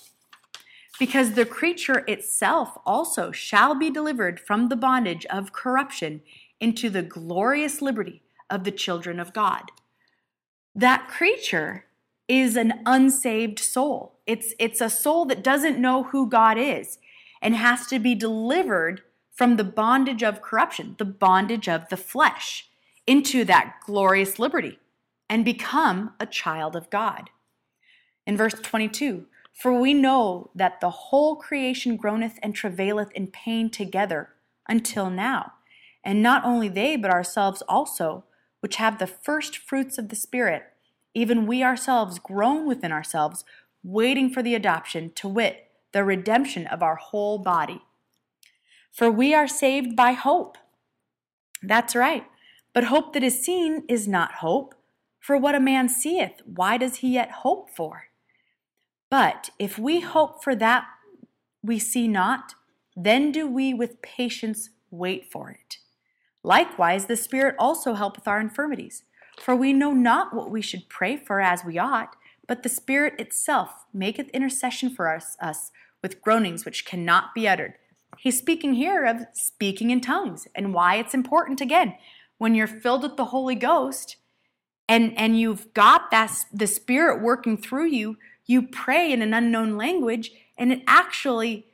Because the creature itself also shall be delivered from the bondage of corruption into the glorious liberty of the children of God. That creature is an unsaved soul. It's, it's a soul that doesn't know who God is and has to be delivered from the bondage of corruption, the bondage of the flesh into that glorious liberty and become a child of God. In verse 22, for we know that the whole creation groaneth and travaileth in pain together until now. And not only they, but ourselves also, which have the first fruits of the Spirit, even we ourselves groan within ourselves, waiting for the adoption, to wit, the redemption of our whole body. For we are saved by hope. That's right. But hope that is seen is not hope. For what a man seeth, why does he yet hope for? But if we hope for that we see not, then do we with patience wait for it. Likewise, the Spirit also helpeth our infirmities. For we know not what we should pray for as we ought, but the Spirit itself maketh intercession for us, us with groanings which cannot be uttered. He's speaking here of speaking in tongues and why it's important again when you're filled with the Holy Ghost and, and you've got that, the Spirit working through you, you pray in an unknown language and it actually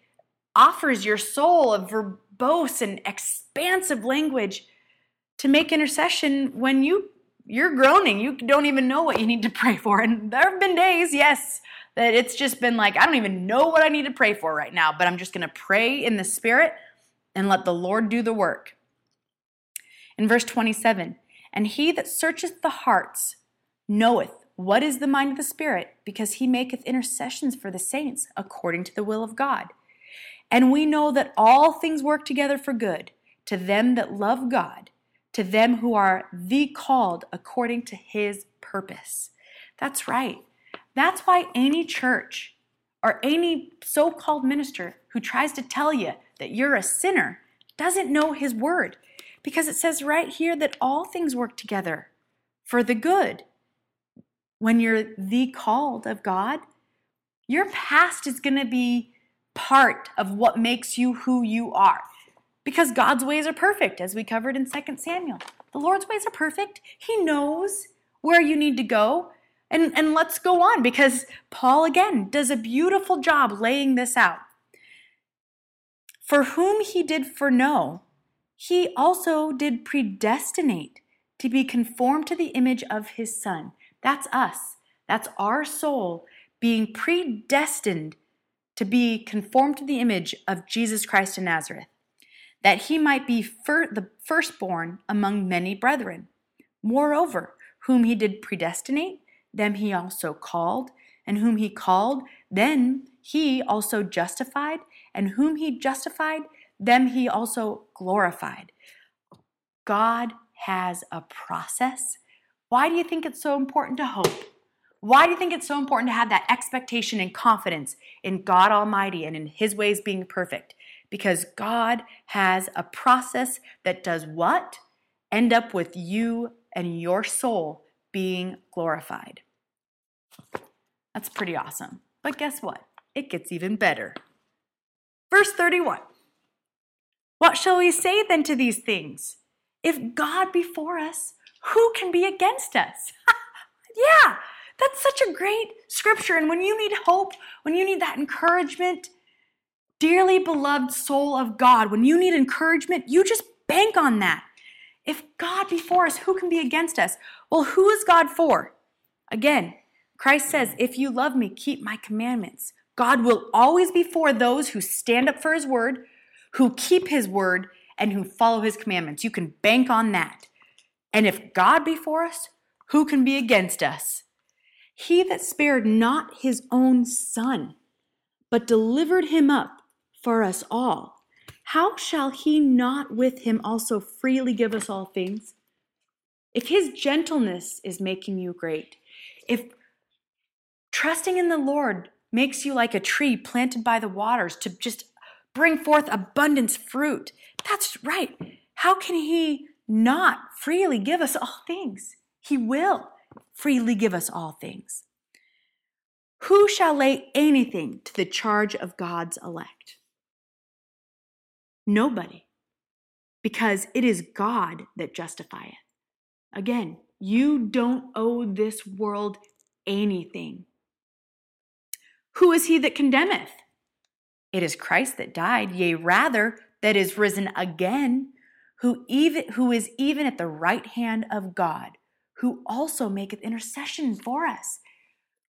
offers your soul a verbose and expansive language to make intercession when you you're groaning. You don't even know what you need to pray for. And there have been days yes that it's just been like i don't even know what i need to pray for right now but i'm just going to pray in the spirit and let the lord do the work. In verse 27, and he that searcheth the hearts knoweth what is the mind of the Spirit, because he maketh intercessions for the saints according to the will of God. And we know that all things work together for good to them that love God, to them who are the called according to his purpose. That's right. That's why any church or any so called minister who tries to tell you that you're a sinner doesn't know his word because it says right here that all things work together for the good. When you're the called of God, your past is going to be part of what makes you who you are because God's ways are perfect, as we covered in 2 Samuel. The Lord's ways are perfect. He knows where you need to go. And, and let's go on because Paul, again, does a beautiful job laying this out. For whom he did foreknow, he also did predestinate to be conformed to the image of his Son. That's us. That's our soul being predestined to be conformed to the image of Jesus Christ in Nazareth, that he might be fir- the firstborn among many brethren. Moreover, whom he did predestinate, them he also called, and whom he called, then he also justified, and whom he justified, them he also glorified. God has a process. Why do you think it's so important to hope? Why do you think it's so important to have that expectation and confidence in God Almighty and in His ways being perfect? Because God has a process that does what? End up with you and your soul being glorified. That's pretty awesome. But guess what? It gets even better. Verse 31 What shall we say then to these things? If God be for us, who can be against us? yeah, that's such a great scripture. And when you need hope, when you need that encouragement, dearly beloved soul of God, when you need encouragement, you just bank on that. If God be for us, who can be against us? Well, who is God for? Again, Christ says, If you love me, keep my commandments. God will always be for those who stand up for his word, who keep his word, and who follow his commandments. You can bank on that. And if God be for us, who can be against us? He that spared not his own son, but delivered him up for us all, how shall he not with him also freely give us all things? If his gentleness is making you great, if trusting in the Lord makes you like a tree planted by the waters to just bring forth abundance fruit, that's right. How can he not freely give us all things? He will freely give us all things. Who shall lay anything to the charge of God's elect? Nobody, because it is God that justifieth. Again, you don't owe this world anything. Who is he that condemneth? It is Christ that died, yea, rather, that is risen again, who even who is even at the right hand of God who also maketh intercession for us.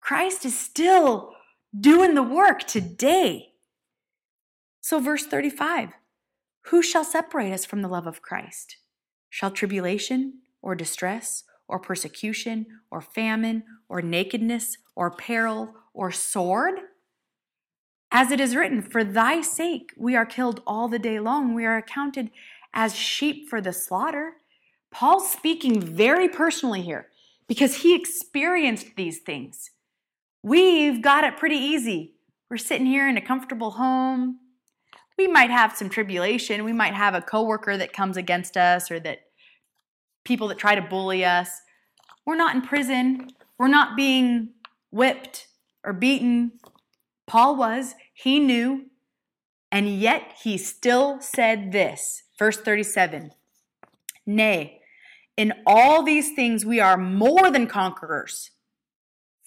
Christ is still doing the work today. So, verse 35 Who shall separate us from the love of Christ? Shall tribulation, or distress, or persecution, or famine, or nakedness, or peril, or sword? As it is written, For thy sake we are killed all the day long, we are accounted as sheep for the slaughter. Paul's speaking very personally here because he experienced these things. We've got it pretty easy. We're sitting here in a comfortable home. We might have some tribulation. We might have a coworker that comes against us or that people that try to bully us. We're not in prison. We're not being whipped or beaten. Paul was. He knew. And yet he still said this. Verse 37 Nay, in all these things, we are more than conquerors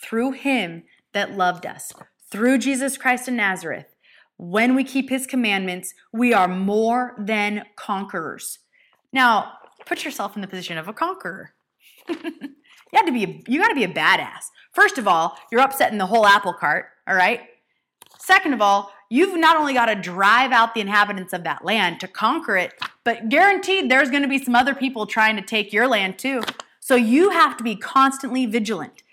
through him that loved us, through Jesus Christ of Nazareth. When we keep his commandments, we are more than conquerors. Now, put yourself in the position of a conqueror. you have to be a, you got to be a badass. First of all, you're upsetting the whole apple cart, all right? Second of all, you've not only got to drive out the inhabitants of that land to conquer it, but guaranteed there's going to be some other people trying to take your land too. So you have to be constantly vigilant.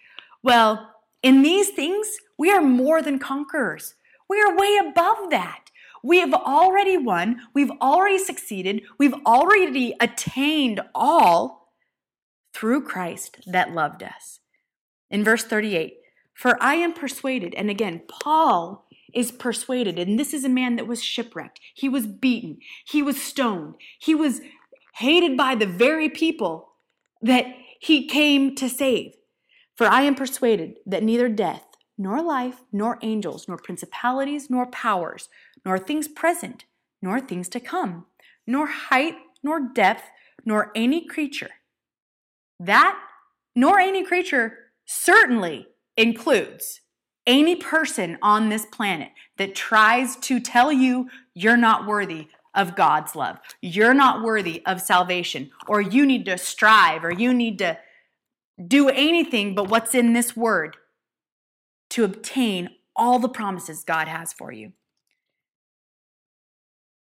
Well, in these things, we are more than conquerors. We are way above that. We have already won. We've already succeeded. We've already attained all through Christ that loved us. In verse 38, for I am persuaded, and again, Paul is persuaded, and this is a man that was shipwrecked. He was beaten, he was stoned, he was hated by the very people that he came to save. For I am persuaded that neither death, nor life, nor angels, nor principalities, nor powers, nor things present, nor things to come, nor height, nor depth, nor any creature. That, nor any creature, certainly includes any person on this planet that tries to tell you you're not worthy of God's love, you're not worthy of salvation, or you need to strive, or you need to do anything but what's in this word to obtain all the promises God has for you.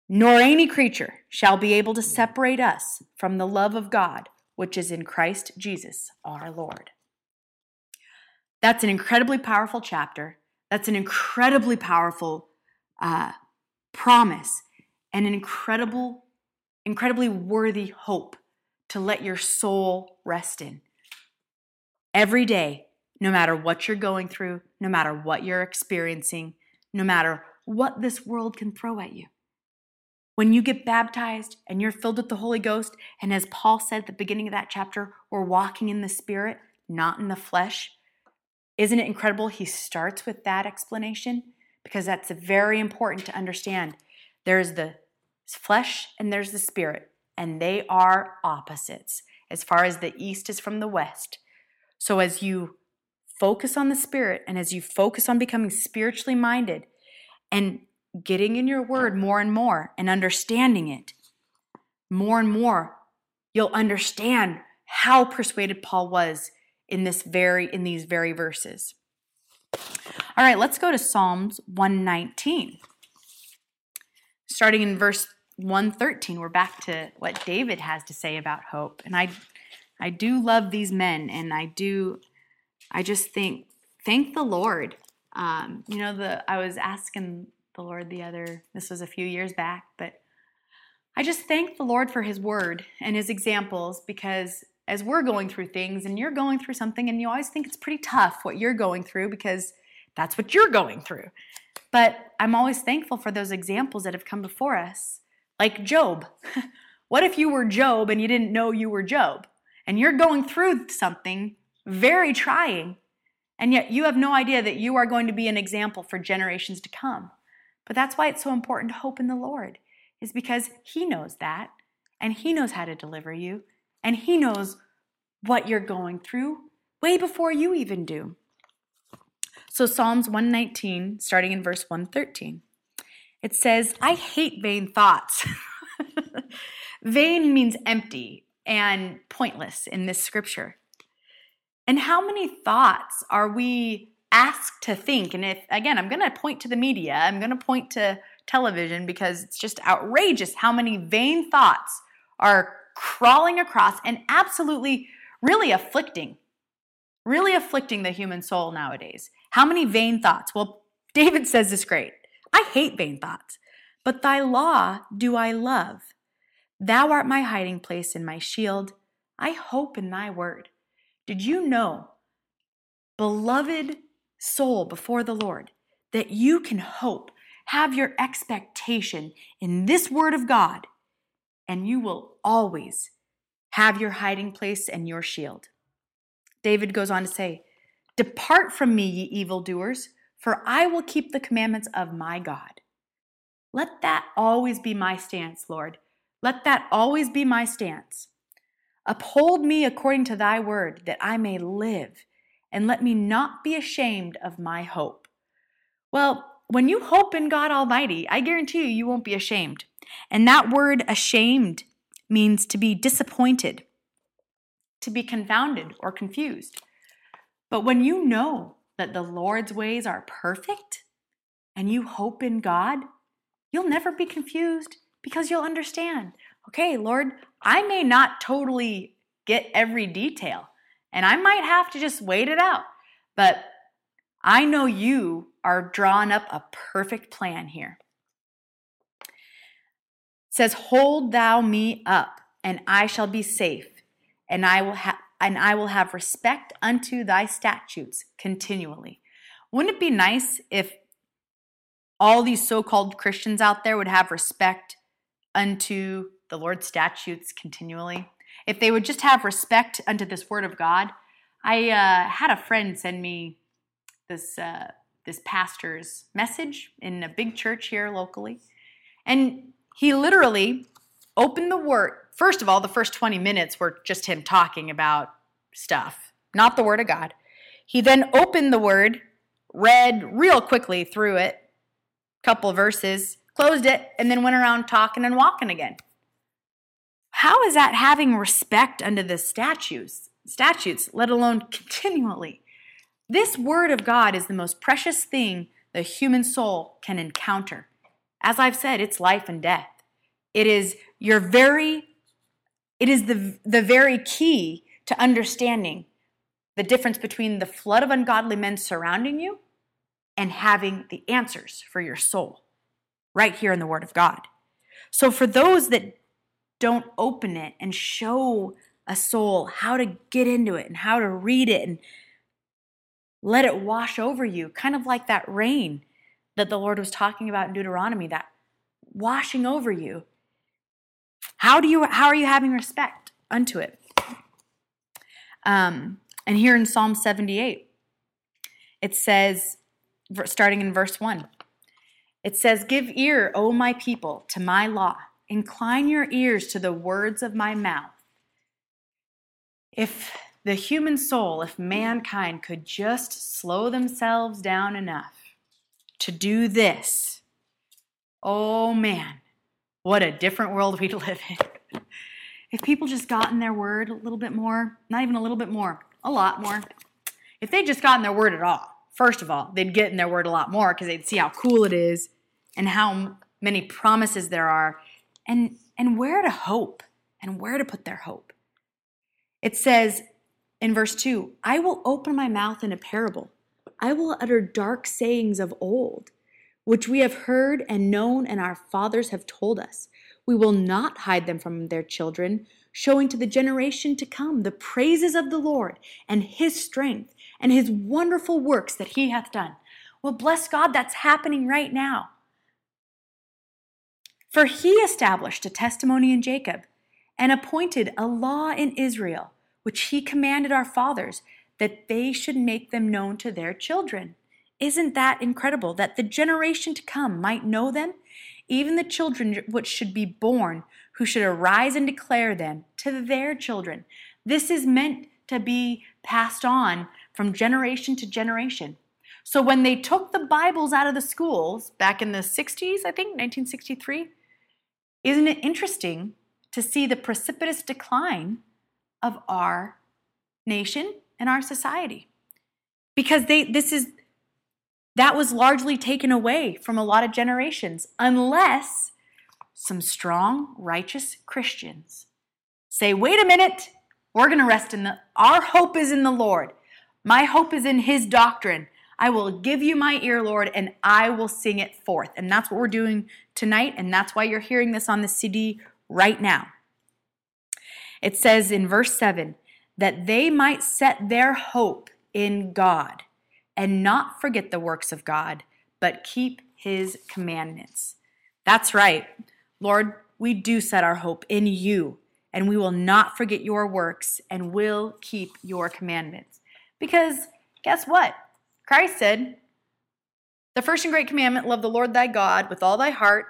Nor any creature shall be able to separate us from the love of God, which is in Christ Jesus our Lord. That's an incredibly powerful chapter. That's an incredibly powerful uh, promise and an incredible, incredibly worthy hope to let your soul rest in. Every day, no matter what you're going through, no matter what you're experiencing, no matter what this world can throw at you. When you get baptized and you're filled with the Holy Ghost, and as Paul said at the beginning of that chapter, we're walking in the Spirit, not in the flesh. Isn't it incredible? He starts with that explanation because that's very important to understand. There's the flesh and there's the spirit, and they are opposites as far as the east is from the west. So as you focus on the spirit and as you focus on becoming spiritually minded and getting in your word more and more and understanding it more and more, you'll understand how persuaded Paul was in this very in these very verses. All right, let's go to Psalms 119. Starting in verse 113, we're back to what David has to say about hope. And I I do love these men and I do I just think thank the Lord. Um, you know, the I was asking the Lord the other this was a few years back, but I just thank the Lord for his word and his examples because as we're going through things and you're going through something and you always think it's pretty tough what you're going through because that's what you're going through. But I'm always thankful for those examples that have come before us. Like Job. what if you were Job and you didn't know you were Job? And you're going through something very trying, and yet you have no idea that you are going to be an example for generations to come. But that's why it's so important to hope in the Lord, is because He knows that, and He knows how to deliver you, and He knows what you're going through way before you even do. So, Psalms 119, starting in verse 113, it says, I hate vain thoughts. vain means empty and pointless in this scripture. And how many thoughts are we asked to think? And if, again, I'm going to point to the media, I'm going to point to television because it's just outrageous how many vain thoughts are crawling across and absolutely really afflicting, really afflicting the human soul nowadays. How many vain thoughts? Well, David says this great. I hate vain thoughts, but thy law do I love. Thou art my hiding place and my shield. I hope in thy word. Did you know, beloved soul before the Lord, that you can hope, have your expectation in this word of God and you will always have your hiding place and your shield. David goes on to say, Depart from me, ye evildoers, for I will keep the commandments of my God. Let that always be my stance, Lord. Let that always be my stance. Uphold me according to thy word, that I may live, and let me not be ashamed of my hope. Well, when you hope in God Almighty, I guarantee you, you won't be ashamed. And that word ashamed means to be disappointed, to be confounded or confused. But when you know that the Lord's ways are perfect and you hope in God, you'll never be confused because you'll understand okay, Lord, I may not totally get every detail and I might have to just wait it out, but I know you are drawing up a perfect plan here says, Hold thou me up, and I shall be safe, and I will have and I will have respect unto thy statutes continually. Wouldn't it be nice if all these so called Christians out there would have respect unto the Lord's statutes continually, if they would just have respect unto this word of God, I uh, had a friend send me this uh, this pastor's message in a big church here locally, and he literally opened the word. First of all, the first 20 minutes were just him talking about stuff, not the word of God. He then opened the word, read real quickly through it, couple verses, closed it, and then went around talking and walking again. How is that having respect unto the statutes, statutes, let alone continually? This word of God is the most precious thing the human soul can encounter. As I've said, it's life and death. It is your very it is the the very key to understanding the difference between the flood of ungodly men surrounding you and having the answers for your soul right here in the Word of God. So, for those that don't open it and show a soul how to get into it and how to read it and let it wash over you, kind of like that rain that the Lord was talking about in Deuteronomy, that washing over you. How do you how are you having respect unto it? Um, and here in Psalm 78, it says, starting in verse 1, it says, Give ear, O my people, to my law. Incline your ears to the words of my mouth. If the human soul, if mankind could just slow themselves down enough to do this, oh man, what a different world we'd live in. if people just got in their word a little bit more, not even a little bit more, a lot more. If they just got in their word at all, first of all, they'd get in their word a lot more because they'd see how cool it is and how many promises there are and, and where to hope and where to put their hope. It says in verse 2 I will open my mouth in a parable, I will utter dark sayings of old, which we have heard and known, and our fathers have told us. We will not hide them from their children showing to the generation to come the praises of the Lord and his strength and his wonderful works that he hath done. Well, bless God, that's happening right now. For he established a testimony in Jacob and appointed a law in Israel, which he commanded our fathers that they should make them known to their children. Isn't that incredible that the generation to come might know them? Even the children which should be born who should arise and declare them to their children. This is meant to be passed on from generation to generation. So when they took the Bibles out of the schools back in the 60s, I think, 1963, isn't it interesting to see the precipitous decline of our nation and our society? Because they this is that was largely taken away from a lot of generations unless some strong, righteous Christians say, wait a minute, we're going to rest in the, our hope is in the Lord. My hope is in His doctrine. I will give you my ear, Lord, and I will sing it forth. And that's what we're doing tonight, and that's why you're hearing this on the CD right now. It says in verse 7 that they might set their hope in God and not forget the works of God, but keep His commandments. That's right. Lord, we do set our hope in you, and we will not forget your works and will keep your commandments. Because guess what? Christ said, The first and great commandment love the Lord thy God with all thy heart,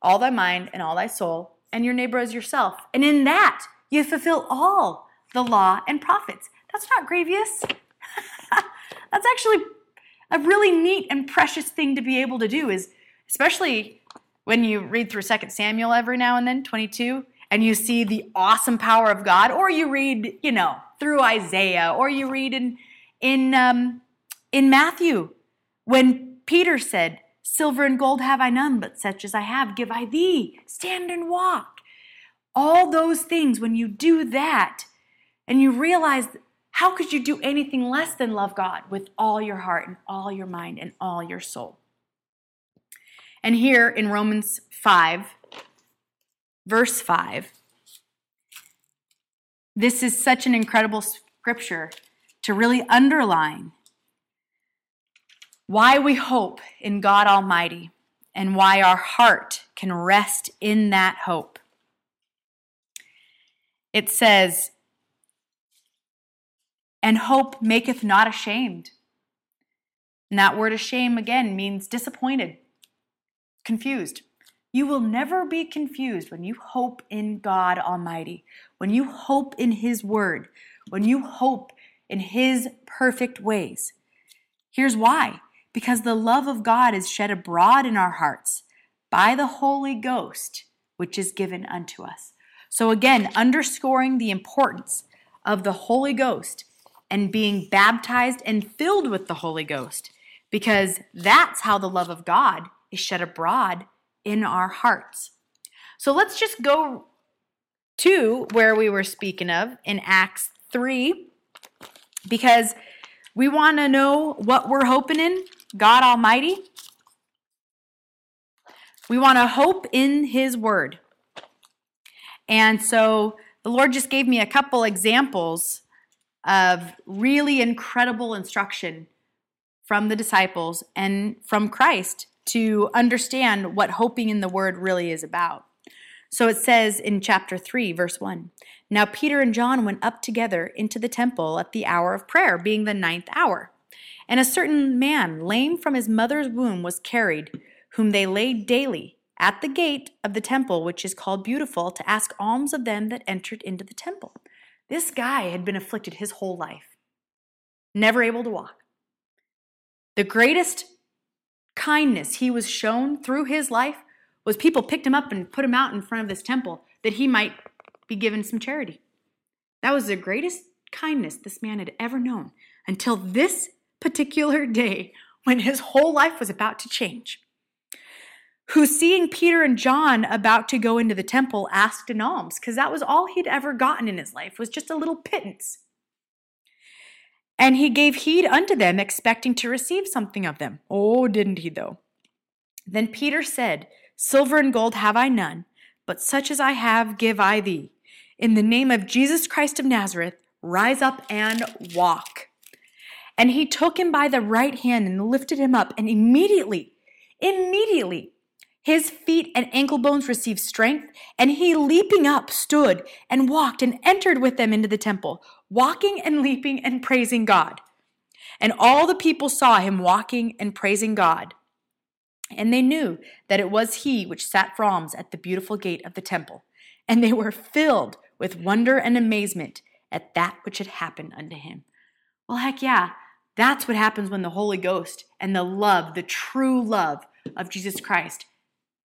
all thy mind, and all thy soul, and your neighbor as yourself. And in that you fulfill all the law and prophets. That's not grievous. That's actually a really neat and precious thing to be able to do, is especially when you read through Second Samuel every now and then, 22, and you see the awesome power of God, or you read, you know, through Isaiah, or you read in in um, in Matthew when Peter said, "Silver and gold have I none, but such as I have give I thee. Stand and walk." All those things, when you do that, and you realize how could you do anything less than love God with all your heart and all your mind and all your soul? And here in Romans 5, verse 5, this is such an incredible scripture to really underline why we hope in God Almighty. and why our heart can rest in that hope. It says, And hope maketh not ashamed. And that word ashamed again means disappointed, confused. You will never be confused when you hope in God Almighty, when you hope in His Word, when you hope in His perfect ways. Here's why because the love of God is shed abroad in our hearts by the Holy Ghost, which is given unto us. So, again, underscoring the importance of the Holy Ghost and being baptized and filled with the Holy Ghost, because that's how the love of God is shed abroad in our hearts. So, let's just go to where we were speaking of in Acts 3, because we want to know what we're hoping in God Almighty. We want to hope in His Word. And so the Lord just gave me a couple examples of really incredible instruction from the disciples and from Christ to understand what hoping in the Word really is about. So it says in chapter 3, verse 1 Now Peter and John went up together into the temple at the hour of prayer, being the ninth hour. And a certain man, lame from his mother's womb, was carried, whom they laid daily at the gate of the temple, which is called Beautiful, to ask alms of them that entered into the temple. This guy had been afflicted his whole life, never able to walk. The greatest kindness he was shown through his life was people picked him up and put him out in front of this temple that he might be given some charity. That was the greatest kindness this man had ever known until this particular day when his whole life was about to change, who, seeing Peter and John about to go into the temple, asked an alms, because that was all he'd ever gotten in his life, was just a little pittance. And he gave heed unto them, expecting to receive something of them. Oh, didn't he, though? Then Peter said, Silver and gold have I none, but such as I have give I thee. In the name of Jesus Christ of Nazareth, rise up and walk. And he took him by the right hand and lifted him up, and immediately, immediately, his feet and ankle bones received strength, and he, leaping up, stood and walked and entered with them into the temple, walking and leaping and praising God. And all the people saw him walking and praising God. And they knew that it was he which sat for alms at the beautiful gate of the temple. And they were filled with wonder and amazement at that which had happened unto him. Well, heck yeah, that's what happens when the Holy Ghost and the love, the true love of Jesus Christ,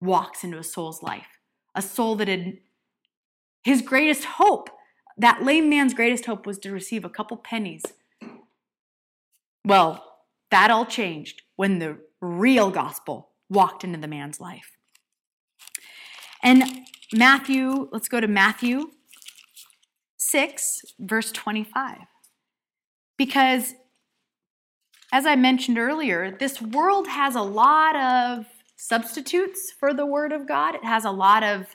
walks into a soul's life. A soul that had his greatest hope, that lame man's greatest hope was to receive a couple pennies. Well, that all changed when the real gospel walked into the man's life. And Matthew, let's go to Matthew 6, verse 25. Because as I mentioned earlier, this world has a lot of substitutes for the Word of God. It has a lot of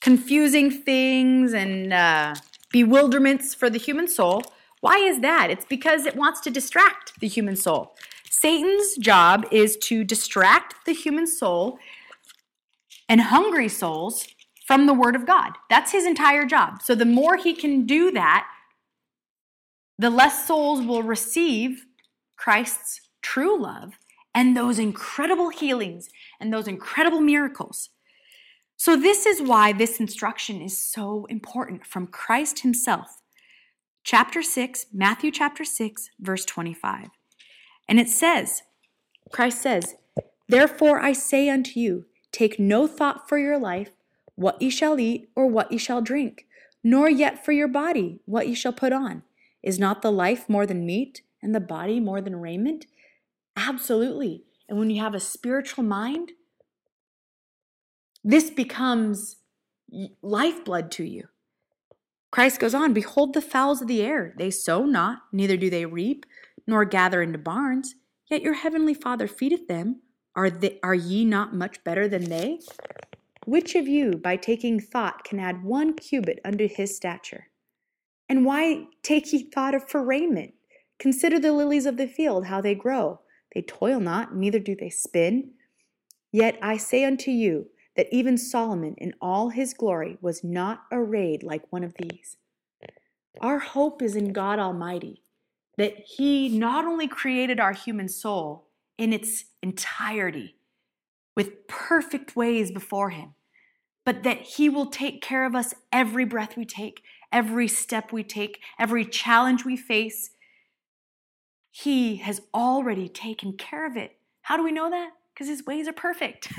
confusing things and uh, bewilderments for the human soul. Why is that? It's because it wants to distract the human soul. Satan's job is to distract the human soul and hungry souls from the Word of God. That's his entire job. So the more he can do that, the less souls will receive Christ's true love and those incredible healings and those incredible miracles. So, this is why this instruction is so important from Christ Himself. Chapter 6, Matthew chapter 6, verse 25. And it says, Christ says, Therefore I say unto you, take no thought for your life, what ye shall eat or what ye shall drink, nor yet for your body, what ye shall put on. Is not the life more than meat? and the body more than raiment? Absolutely. And when you have a spiritual mind, this becomes lifeblood to you. Christ goes on, Behold the fowls of the air. They sow not, neither do they reap, nor gather into barns, yet your heavenly Father feedeth them. Are, they, are ye not much better than they? Which of you, by taking thought, can add one cubit unto his stature? And why take ye thought of for raiment? Consider the lilies of the field, how they grow. They toil not, neither do they spin. Yet I say unto you that even Solomon in all his glory was not arrayed like one of these. Our hope is in God Almighty, that He not only created our human soul in its entirety, with perfect ways before Him, but that He will take care of us every breath we take, every step we take, every challenge we face. He has already taken care of it. How do we know that? Because His ways are perfect.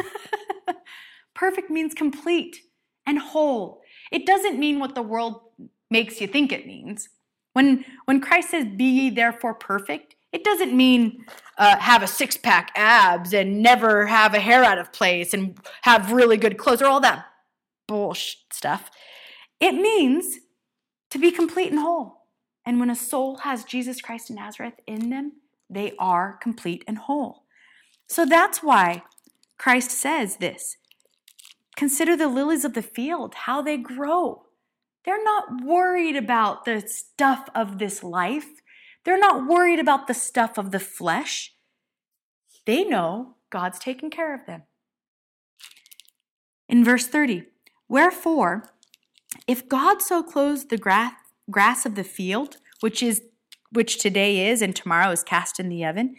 perfect means complete and whole. It doesn't mean what the world makes you think it means. When, when Christ says, Be ye therefore perfect, it doesn't mean uh, have a six pack abs and never have a hair out of place and have really good clothes or all that bullshit stuff. It means to be complete and whole. And when a soul has Jesus Christ of Nazareth in them, they are complete and whole. So that's why Christ says this Consider the lilies of the field, how they grow. They're not worried about the stuff of this life. They're not worried about the stuff of the flesh. They know God's taking care of them. In verse 30, wherefore, if God so clothes the grass of the field, which is which today is and tomorrow is cast in the oven,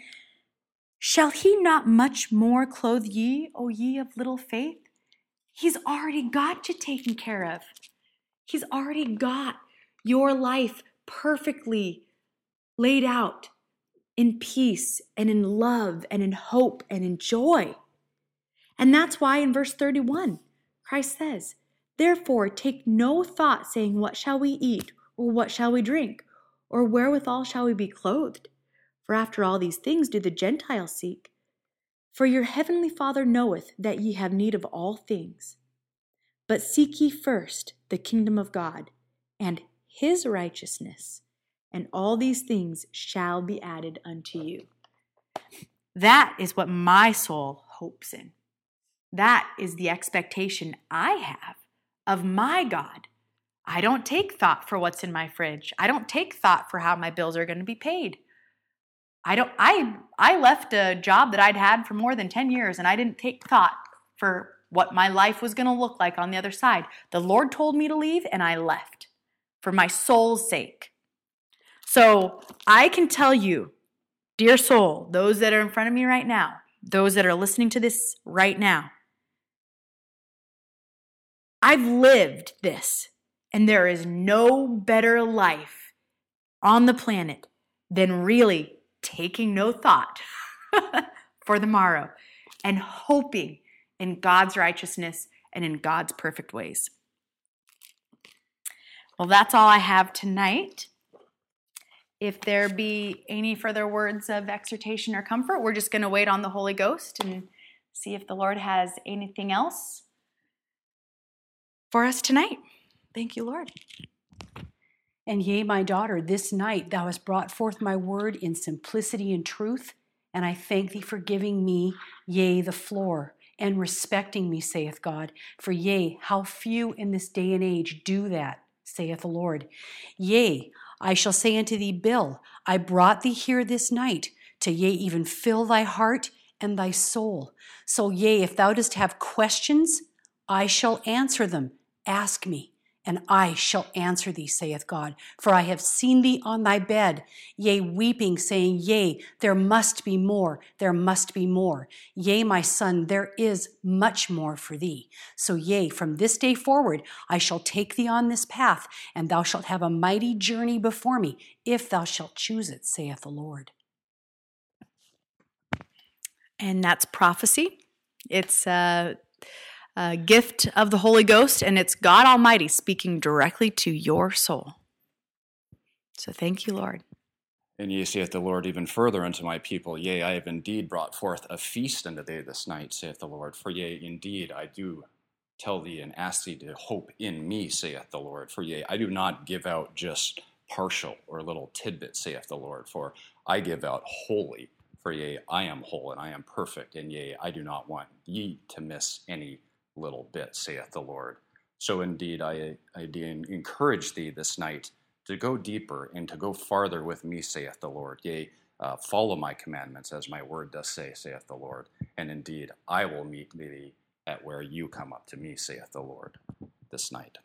shall he not much more clothe ye, O ye of little faith? He's already got you taken care of. He's already got your life perfectly laid out in peace and in love and in hope and in joy. And that's why in verse 31, Christ says, Therefore, take no thought, saying, What shall we eat? Or what shall we drink? Or wherewithal shall we be clothed? For after all these things do the Gentiles seek. For your heavenly Father knoweth that ye have need of all things. But seek ye first the kingdom of God and his righteousness, and all these things shall be added unto you. That is what my soul hopes in. That is the expectation I have of my God. I don't take thought for what's in my fridge. I don't take thought for how my bills are going to be paid. I don't I I left a job that I'd had for more than 10 years and I didn't take thought for what my life was going to look like on the other side. The Lord told me to leave, and I left for my soul's sake. So I can tell you, dear soul, those that are in front of me right now, those that are listening to this right now, I've lived this, and there is no better life on the planet than really taking no thought for the morrow and hoping in God's righteousness and in God's perfect ways. Well, that's all I have tonight. If there be any further words of exhortation or comfort, we're just going to wait on the Holy Ghost and see if the Lord has anything else for us tonight. Thank you, Lord. And yea, my daughter, this night thou hast brought forth my word in simplicity and truth, and I thank thee for giving me, yea, the floor and respecting me, saith God. For yea, how few in this day and age do that, saith the Lord. Yea, I shall say unto thee, Bill, I brought thee here this night to yea, even fill thy heart and thy soul. So, yea, if thou dost have questions, I shall answer them. Ask me and I shall answer thee, saith God. For I have seen thee on thy bed, yea, weeping, saying, Yea, there must be more, there must be more. Yea, my son, there is much more for thee. So, yea, from this day forward, I shall take thee on this path, and thou shalt have a mighty journey before me, if thou shalt choose it, saith the Lord. And that's prophecy. It's uh a gift of the Holy Ghost, and it's God Almighty speaking directly to your soul. So thank you, Lord. And ye saith the Lord even further unto my people, Yea, I have indeed brought forth a feast unto thee this night, saith the Lord. For yea, indeed, I do tell thee and ask thee to hope in me, saith the Lord. For yea, I do not give out just partial or little tidbit, saith the Lord. For I give out wholly. For yea, I am whole and I am perfect, and yea, I do not want ye to miss any little bit, saith the Lord. So indeed, I, I encourage thee this night to go deeper and to go farther with me, saith the Lord. Yea, uh, follow my commandments as my word does say, saith the Lord. And indeed, I will meet thee at where you come up to me, saith the Lord, this night.